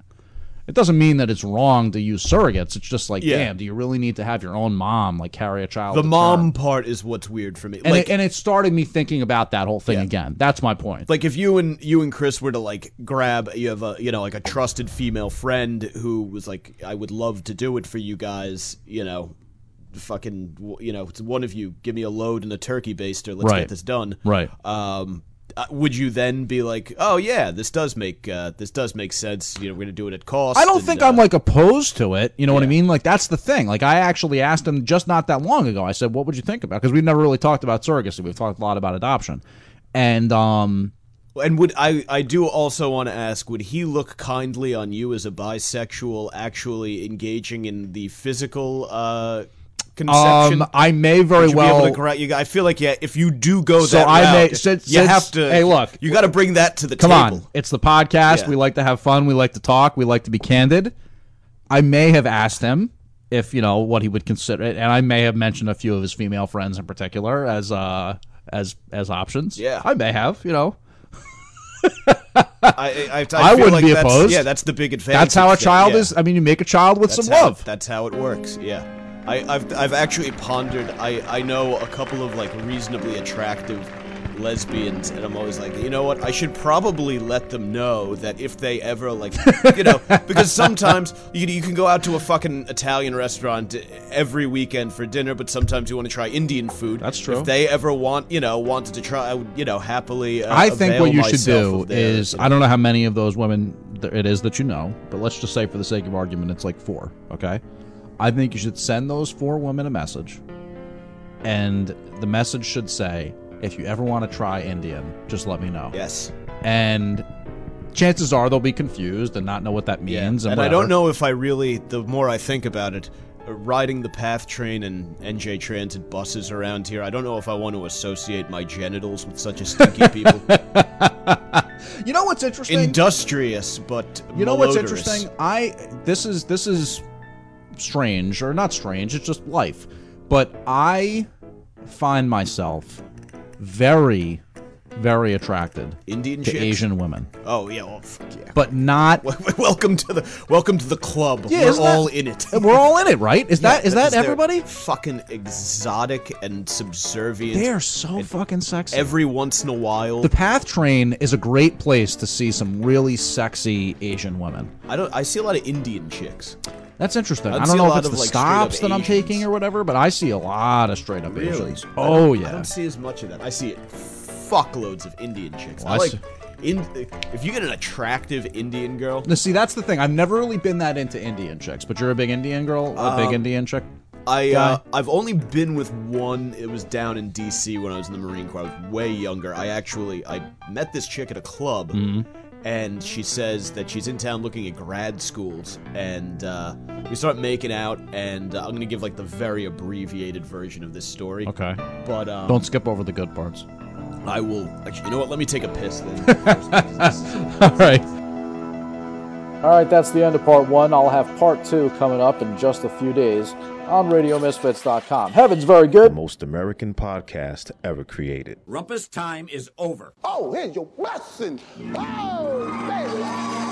[SPEAKER 4] it doesn't mean that it's wrong to use surrogates. It's just like,
[SPEAKER 8] Yeah.
[SPEAKER 4] damn, do you really need to have your own mom like carry a child?
[SPEAKER 8] the mom
[SPEAKER 4] term?
[SPEAKER 8] part is what's weird for me.
[SPEAKER 4] and
[SPEAKER 8] like,
[SPEAKER 4] it, and it started me thinking about that whole thing
[SPEAKER 8] Yeah.
[SPEAKER 4] again. That's my point.
[SPEAKER 8] like if you and you and Chris were to like grab you have a you know like a trusted female friend who was like I would love to do it for you guys you know fucking you know it's one of you give me a load and a turkey baster let's
[SPEAKER 4] Right.
[SPEAKER 8] get this done
[SPEAKER 4] Right.
[SPEAKER 8] um uh, would you then be like, oh yeah, this does make uh, this does make sense? You know, we're gonna do it at cost.
[SPEAKER 4] I don't
[SPEAKER 8] and,
[SPEAKER 4] think
[SPEAKER 8] uh,
[SPEAKER 4] I'm like opposed to it. You know what I mean? Like that's the thing. Like I actually asked him just not that long ago. I said, "What would you think about?" Because we've never really talked about surrogacy. We've talked a lot about adoption, and um,
[SPEAKER 8] And would I? I do also want to ask: Would he look kindly on you as a bisexual, actually engaging in the physical uh, conception?
[SPEAKER 4] um, I may very well.
[SPEAKER 8] be able to gra- you, I feel like yeah, if you do go
[SPEAKER 4] So
[SPEAKER 8] that
[SPEAKER 4] I
[SPEAKER 8] route,
[SPEAKER 4] may- since-
[SPEAKER 8] you
[SPEAKER 4] since-
[SPEAKER 8] have to.
[SPEAKER 4] hey, look.
[SPEAKER 8] you got to bring that to the
[SPEAKER 4] Come
[SPEAKER 8] table.
[SPEAKER 4] on, it's the podcast.
[SPEAKER 8] Yeah.
[SPEAKER 4] We like to have fun. We like to talk. We like to be candid. I may have asked him if you know what he would consider, it, and I may have mentioned a few of his female friends in particular as uh as as options.
[SPEAKER 8] Yeah.
[SPEAKER 4] I may have. You know,
[SPEAKER 8] I, I, I, [LAUGHS]
[SPEAKER 4] I wouldn't
[SPEAKER 8] like
[SPEAKER 4] be opposed.
[SPEAKER 8] Yeah, that's the big advantage.
[SPEAKER 4] that's how a child
[SPEAKER 8] yeah.
[SPEAKER 4] is. I mean, you make a child with
[SPEAKER 8] That's
[SPEAKER 4] some
[SPEAKER 8] how,
[SPEAKER 4] love.
[SPEAKER 8] That's how it works. Yeah, I, I've I've actually pondered. I I know a couple of like reasonably attractive lesbians, and I'm always like, you know what? I should probably let them know that if they ever like, you know, [LAUGHS] because sometimes you you can go out to a fucking Italian restaurant every weekend for dinner, but sometimes you want to try Indian food.
[SPEAKER 4] That's true.
[SPEAKER 8] If they ever want, you know, wanted to try, I would, you know, happily. Uh,
[SPEAKER 4] I think what you should do
[SPEAKER 8] their,
[SPEAKER 4] is
[SPEAKER 8] you know-
[SPEAKER 4] I don't know how many of those women it is that you know, but let's just say for the sake of argument, it's like four. Okay, I think you should send those four women a message, and the message should say, "If you ever want to try Indian, just let me know."
[SPEAKER 8] Yes.
[SPEAKER 4] And chances are they'll be confused and not know what that means.
[SPEAKER 8] and,
[SPEAKER 4] And,
[SPEAKER 8] I don't know if I really. The more I think about it, uh, riding the PATH train and NJ Transit buses around here, I don't know if I want to associate my genitals with such a stinky [LAUGHS] people.
[SPEAKER 4] You know what's interesting?
[SPEAKER 8] Industrious, but
[SPEAKER 4] You know what's interesting? I this is this is strange or not strange. It's just life. But I find myself very, very attracted
[SPEAKER 8] Indian
[SPEAKER 4] to
[SPEAKER 8] chicks?
[SPEAKER 4] Asian women,
[SPEAKER 8] Oh yeah, well, fuck yeah.
[SPEAKER 4] but not. [LAUGHS]
[SPEAKER 8] welcome to the welcome to the club.
[SPEAKER 4] Yeah,
[SPEAKER 8] We're
[SPEAKER 4] isn't that-
[SPEAKER 8] all in it. [LAUGHS]
[SPEAKER 4] We're all in it, right? Is that is that everybody?
[SPEAKER 8] Fucking exotic and subservient.
[SPEAKER 4] They are so fucking sexy.
[SPEAKER 8] every once in a while.
[SPEAKER 4] the Path Train is a great place to see some really sexy Asian women.
[SPEAKER 8] I don't. I see a lot of Indian chicks.
[SPEAKER 4] That's interesting.
[SPEAKER 8] I'd
[SPEAKER 4] I don't know if it's
[SPEAKER 8] of,
[SPEAKER 4] the
[SPEAKER 8] like,
[SPEAKER 4] stops that I'm
[SPEAKER 8] Asians.
[SPEAKER 4] taking or whatever, but I see a lot of straight up
[SPEAKER 8] Really?
[SPEAKER 4] Asians.
[SPEAKER 8] I
[SPEAKER 4] Oh
[SPEAKER 8] don't- I don't see as much of that. I see it fuckloads of Indian chicks.
[SPEAKER 4] Well,
[SPEAKER 8] I
[SPEAKER 4] I
[SPEAKER 8] like in, if you get an attractive Indian girl.
[SPEAKER 4] Now, see, that's the thing. I've never really been that into Indian chicks, but you're a big Indian girl, a big Indian chick.
[SPEAKER 8] I uh. I've only been with one. It was down in D.C. when I was in the Marine Corps. I was way younger. I actually I met this chick at a club,
[SPEAKER 4] Mm-hmm.
[SPEAKER 8] And she says that she's in town looking at grad schools, and uh, we start making out. And uh, I'm gonna give like the very abbreviated version of this story.
[SPEAKER 4] Okay.
[SPEAKER 8] But um,
[SPEAKER 4] Don't skip over the good parts.
[SPEAKER 8] I will. Actually, you know what? Let me take a piss then. [LAUGHS]
[SPEAKER 4] All right.
[SPEAKER 9] All right, that's the end of part one. I'll have part two coming up in just a few days on RadioMisfits.com. Heaven's very good.
[SPEAKER 10] The most American podcast ever created.
[SPEAKER 7] Rumpus time is over.
[SPEAKER 11] Oh, here's your blessing. Oh, baby.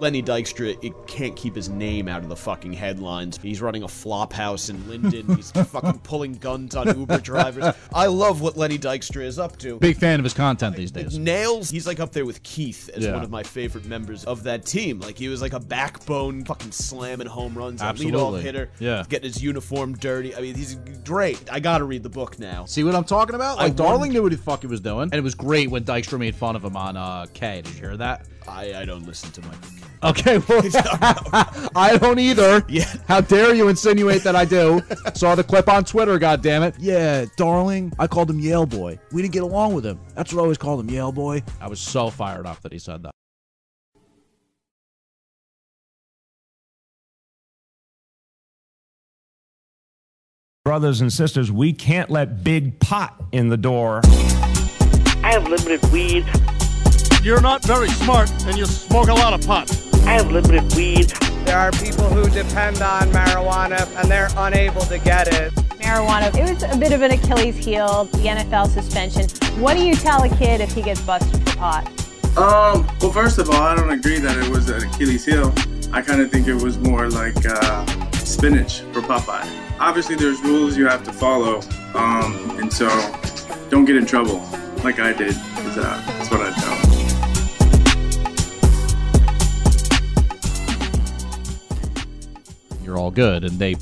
[SPEAKER 8] Lenny Dykstra it can't keep his name out of the fucking headlines. He's running a flop house in Linden. He's [LAUGHS] fucking pulling guns on Uber drivers. I love what Lenny Dykstra is up to.
[SPEAKER 4] Big fan of his content these days.
[SPEAKER 8] Nails, he's like up there with Keith as
[SPEAKER 4] Yeah.
[SPEAKER 8] one of my favorite members of that team. Like he was like a backbone, fucking slamming home runs, a
[SPEAKER 4] Absolutely.
[SPEAKER 8] leadoff hitter.
[SPEAKER 4] Yeah.
[SPEAKER 8] getting his uniform dirty. I mean, he's great. I gotta read the book now.
[SPEAKER 4] See what I'm talking about?
[SPEAKER 8] I
[SPEAKER 4] Like, Darling knew what the fuck he was doing, and it was great when Dykstra made fun of him on uh, Kay. Did you hear that?
[SPEAKER 8] I, I don't listen to my.
[SPEAKER 4] Okay, well, [LAUGHS] [LAUGHS] I don't either.
[SPEAKER 8] Yeah.
[SPEAKER 4] How dare you insinuate that I do? Saw the clip on Twitter, God damn it! Yeah, darling, I called him Yale Boy. We didn't get along with him. That's what I always called him, Yale Boy. I was so fired up that he said that.
[SPEAKER 12] Brothers and sisters, we can't let big pot in the door.
[SPEAKER 13] I have limited weed.
[SPEAKER 14] You're not very smart and you smoke a lot of pot.
[SPEAKER 13] I have limited weed.
[SPEAKER 15] There are people who depend on marijuana and they're unable to get it.
[SPEAKER 16] Marijuana, it was a bit of an Achilles heel, the NFL suspension. What do you tell a kid if he gets busted for pot?
[SPEAKER 17] Um, well, first of all, I don't agree that it was an Achilles heel. I kind of think it was more like uh, spinach for Popeye. Obviously, there's rules you have to follow, um, and so don't get in trouble like I did. 'cause, uh, that's what I tell.
[SPEAKER 4] You're all good, and they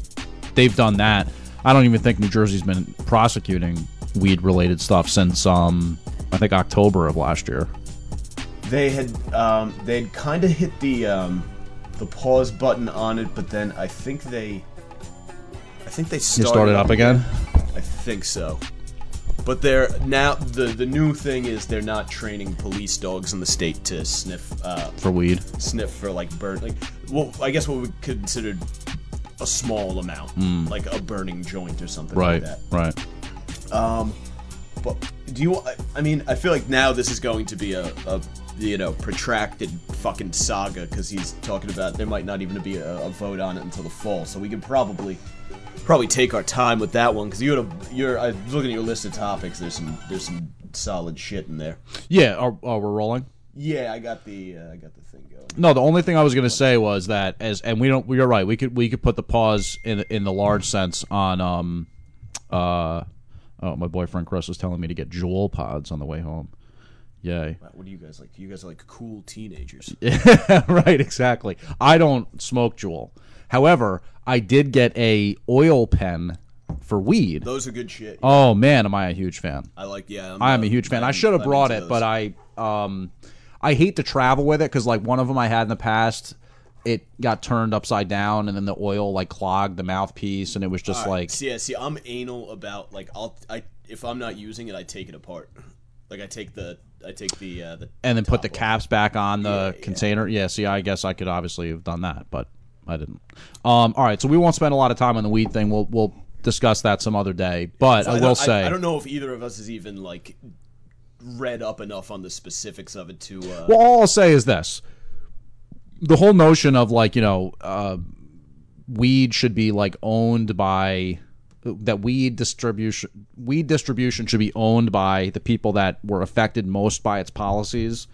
[SPEAKER 4] they've done that I don't even think New Jersey's been prosecuting weed related stuff since um I think October of last year.
[SPEAKER 8] They had um, they'd kind of hit the um, the pause button on it, but then I think they I think they started,
[SPEAKER 4] started up again?
[SPEAKER 8] I think so. But they're now the the new thing is they're not training police dogs in the state to sniff uh,
[SPEAKER 4] For weed.
[SPEAKER 8] sniff for like burn like well I guess what we considered a small amount
[SPEAKER 4] Mm.
[SPEAKER 8] like a burning joint or something
[SPEAKER 4] Right.
[SPEAKER 8] like that.
[SPEAKER 4] Right.
[SPEAKER 8] Um, but do you? I- I mean, I feel like now this is going to be a, a you know protracted fucking saga because he's talking about there might not even be a, a vote on it until the fall, so we can probably probably take our time with that one because you had a you're I was looking at your list of topics. There's some there's some solid shit in there.
[SPEAKER 4] Yeah, are, are we rolling?
[SPEAKER 8] Yeah, I got the uh, I got the thing going.
[SPEAKER 4] No, the only thing I was going to say was that as and we don't. We are right. We could we could put the pause in in the large sense on um uh oh my boyfriend Chris was telling me to get Juul pods on the way home. Yay.
[SPEAKER 8] Wow, What do you guys like? You guys are like cool teenagers. [LAUGHS]
[SPEAKER 4] Yeah, right, exactly. I don't smoke Juul. However, I did get a oil pen for weed.
[SPEAKER 8] Those are good shit.
[SPEAKER 4] Oh man, am I a huge fan?
[SPEAKER 8] I like yeah. I'm,
[SPEAKER 4] I'm
[SPEAKER 8] uh,
[SPEAKER 4] a huge fan. I should have brought it, but I um I hate to travel with it because like one of them I had in the past, it got turned upside down and then the oil like clogged the mouthpiece and it was just
[SPEAKER 8] right,
[SPEAKER 4] like
[SPEAKER 8] see, yeah, see, I'm anal about like I'll I if I'm not using it, I take it apart. Like I take the I take the uh, the
[SPEAKER 4] and then put the caps back on the container. Yeah. see, I guess I could obviously have done that, but I didn't. Um, all right, so we won't spend a lot of time on the weed thing. We'll we'll discuss that some other day. But I will
[SPEAKER 8] don't-
[SPEAKER 4] say,
[SPEAKER 8] I, don't know if either of us is even like read up enough on the specifics of it to. Uh,
[SPEAKER 4] Well, all I'll say is this: the whole notion of like you know, uh, weed should be like owned by that weed distribution weed distribution should be owned by the people that were affected most by its policies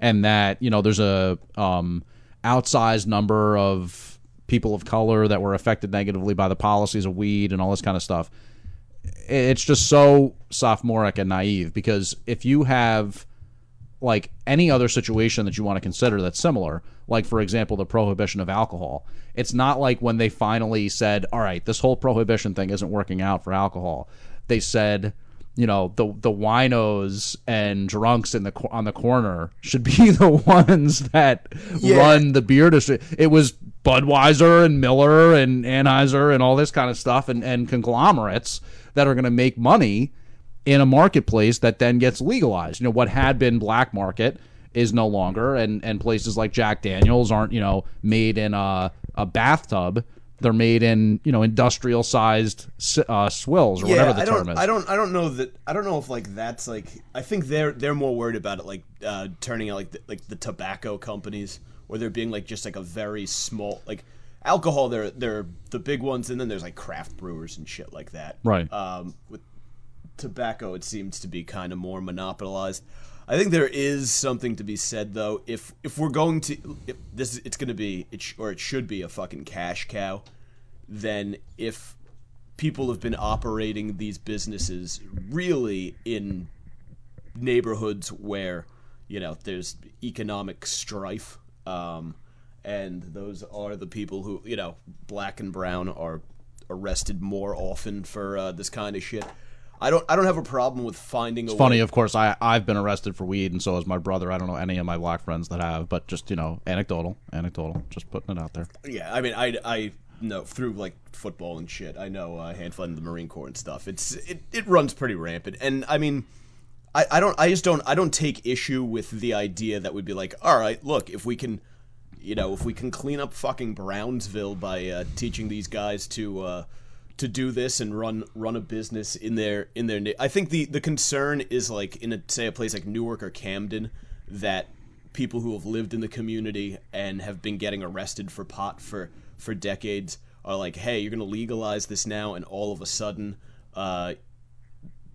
[SPEAKER 4] and that you know there's a um outsized number of people of color that were affected negatively by the policies of weed and all this kind of stuff. It's just so sophomoric and naive because if you have like any other situation that you want to consider that's similar, like for example the prohibition of alcohol. It's not like when they finally said, "All right, this whole prohibition thing isn't working out for alcohol." They said, you know, the the winos and drunks in the on the corner should be [LAUGHS] the ones that
[SPEAKER 8] Yeah.
[SPEAKER 4] run the beer district. It was Budweiser and Miller and Anheuser and all this kind of stuff and and conglomerates that are going to make money in a marketplace that then gets legalized. You know, what had been black market is no longer, and and places like Jack Daniels aren't you know made in a a bathtub. They're made in you know industrial sized uh, swills or whatever the
[SPEAKER 8] I
[SPEAKER 4] term is.
[SPEAKER 8] I don't. I don't know that. I don't know if like that's like. I think they're they're more worried about it like uh, turning out like the, like the tobacco companies, or there being like just like a very small like alcohol. They're they're the big ones, and then there's like craft brewers and shit like that.
[SPEAKER 4] Right.
[SPEAKER 8] Um, with tobacco, it seems to be kind of more monopolized. I think there is something to be said though. If if we're going to, if this it's going to be, it sh- or it should be a fucking cash cow. Then if people have been operating these businesses really in neighborhoods where you know there's economic strife um, and those are the people who you know black and brown are arrested more often for uh, this kind of shit i don't i don't have a problem with finding
[SPEAKER 4] It's
[SPEAKER 8] a
[SPEAKER 4] funny,
[SPEAKER 8] way
[SPEAKER 4] of course. I I've been arrested for weed, and so has my brother. I don't know any of my black friends that have, but just you know, anecdotal, anecdotal. Just putting it out there.
[SPEAKER 8] Yeah, I mean, I, I know through like football and shit. I know uh, handful in the Marine Corps and stuff. It's it, it runs pretty rampant, and I mean, I, I don't I just don't I don't take issue with the idea that we'd be like, all right, look, if we can, you know, if we can clean up fucking Brownsville by uh, teaching these guys to. Uh, to do this and run run a business in their in their I think the the concern is like in a say a place like Newark or Camden that people who have lived in the community and have been getting arrested for pot for for decades are like hey you're going to legalize this now and all of a sudden uh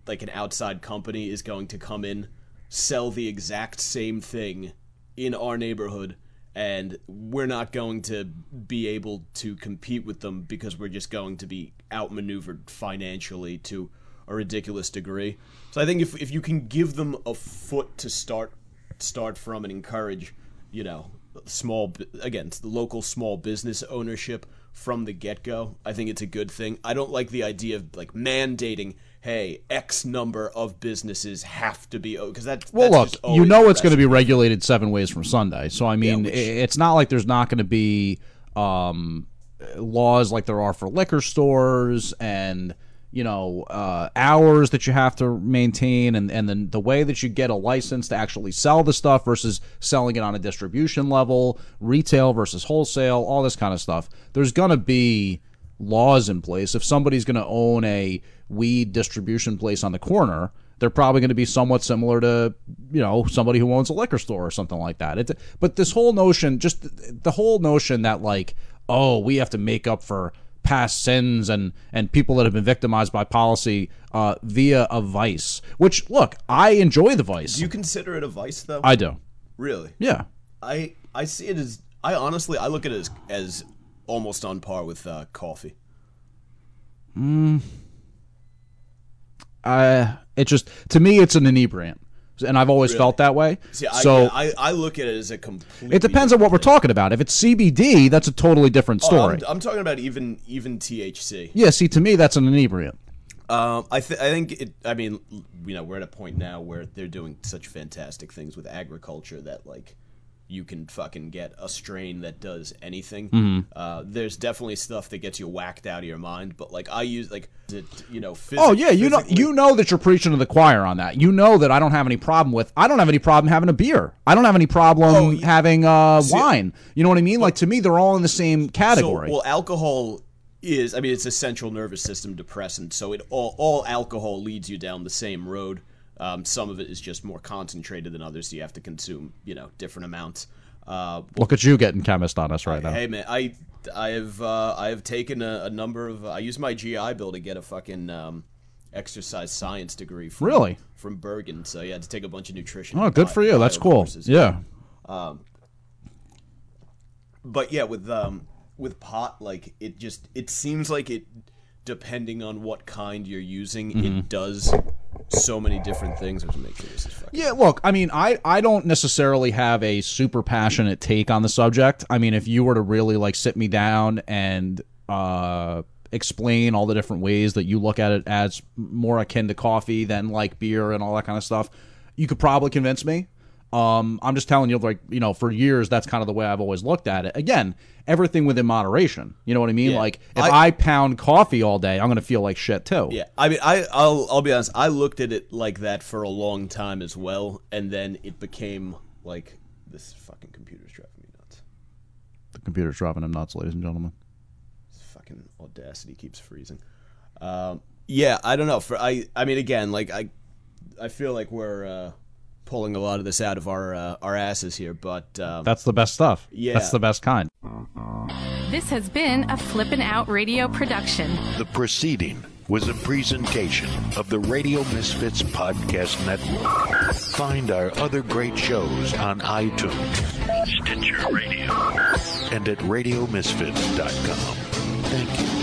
[SPEAKER 8] like an outside company is going to come in sell the exact same thing in our neighborhood and we're not going to be able to compete with them because we're just going to be outmaneuvered financially to a ridiculous degree. So I think if if you can give them a foot to start start from and encourage, you know, small again, the local small business ownership from the get go. I think it's a good thing. I don't like the idea of like mandating. Hey, X number of businesses have to be because that.
[SPEAKER 4] Well,
[SPEAKER 8] that's
[SPEAKER 4] look,
[SPEAKER 8] just
[SPEAKER 4] you know it's going to be regulated seven ways from Sunday. So I mean,
[SPEAKER 8] which-
[SPEAKER 4] it's not like there's not going to be um, laws like there are for liquor stores and you know uh, hours that you have to maintain and and then the way that you get a license to actually sell the stuff versus selling it on a distribution level, retail versus wholesale, all this kind of stuff. There's going to be laws in place. If somebody's going to own a weed distribution place on the corner, they're probably going to be somewhat similar to you know somebody who owns a liquor store or something like that. It, but this whole notion, just the whole notion that like, oh, we have to make up for past sins and and people that have been victimized by policy uh, via a vice. Which look, I enjoy the vice.
[SPEAKER 8] Do you consider it a vice though?
[SPEAKER 4] I do.
[SPEAKER 8] Really?
[SPEAKER 4] Yeah.
[SPEAKER 8] I I see it as I honestly I look at it as as almost on par with uh, coffee.
[SPEAKER 4] Mm. Uh, it just to me it's an inebriant, and I've always
[SPEAKER 8] Really?
[SPEAKER 4] felt that way.
[SPEAKER 8] See, I,
[SPEAKER 4] so
[SPEAKER 8] I I look at it as a complete.
[SPEAKER 4] it depends on what we're talking about. If it's CBD, that's a totally different story.
[SPEAKER 8] I'm, I'm talking about even even THC.
[SPEAKER 4] yeah, see, to me that's an inebriant.
[SPEAKER 8] Um, I th- I think it. I mean, you know, we're at a point now where they're doing such fantastic things with agriculture that like you can fucking get a strain that does anything.
[SPEAKER 4] Mhm.
[SPEAKER 8] Uh, there's definitely stuff that gets you whacked out of your mind, but like I use like it, you know. Phys-
[SPEAKER 4] Oh yeah, you know you know that you're preaching to the choir on that. You know that I don't have any problem with. I don't have any problem having a beer. I don't have any problem having uh, wine. You know what I mean? Like to me, they're all in the same category.
[SPEAKER 8] So, well, alcohol is. I mean, it's a central nervous system depressant. So it all all alcohol leads you down the same road. Um, some of it is just more concentrated than others, so you have to consume, you know, different amounts. Uh,
[SPEAKER 4] Look at you getting chemist on us right now.
[SPEAKER 8] Hey man, I I have uh, I have taken a, a number of. I used my GI Bill to get a fucking um, exercise science degree. From,
[SPEAKER 4] Really?
[SPEAKER 8] From Bergen, so yeah, to take a bunch of nutrition.
[SPEAKER 4] Oh, good
[SPEAKER 8] bio-
[SPEAKER 4] for you. That's cool.
[SPEAKER 8] courses.
[SPEAKER 4] Yeah.
[SPEAKER 8] Um, but yeah, with um with pot, like it just it seems like it depending on what kind you're using,
[SPEAKER 4] Mhm.
[SPEAKER 8] it does so many different things. Or to make sure this fucking.
[SPEAKER 4] Yeah, look, I mean, I, I don't necessarily have a super passionate take on the subject. I mean, if you were to really like sit me down and uh, explain all the different ways that you look at it as more akin to coffee than like beer and all that kind of stuff, you could probably convince me. Um, I'm just telling you, like, you know, for years, that's kind of the way I've always looked at it. Again, everything within moderation. You know what I mean?
[SPEAKER 8] Yeah.
[SPEAKER 4] Like, if I,
[SPEAKER 8] I-
[SPEAKER 4] pound coffee all day, I'm going to feel like shit too.
[SPEAKER 8] Yeah, I mean, I I'll I'll be honest. I looked at it like that for a long time as well, and then it became like this fucking computer's driving me nuts.
[SPEAKER 4] The computer's driving him nuts, ladies and gentlemen.
[SPEAKER 8] This fucking audacity keeps freezing. Um, yeah, I don't know. For I I mean, again, like I I feel like we're uh, pulling a lot of this out of our uh, our asses here, but um,
[SPEAKER 4] That's the best stuff.
[SPEAKER 8] Yeah.
[SPEAKER 4] That's the best kind.
[SPEAKER 18] This has been a Flippin' Out Radio production.
[SPEAKER 2] The proceeding was a presentation of the Radio Misfits Podcast Network. Find our other great shows on iTunes, Stitcher Radio, and at RadioMisfits.com. Thank you.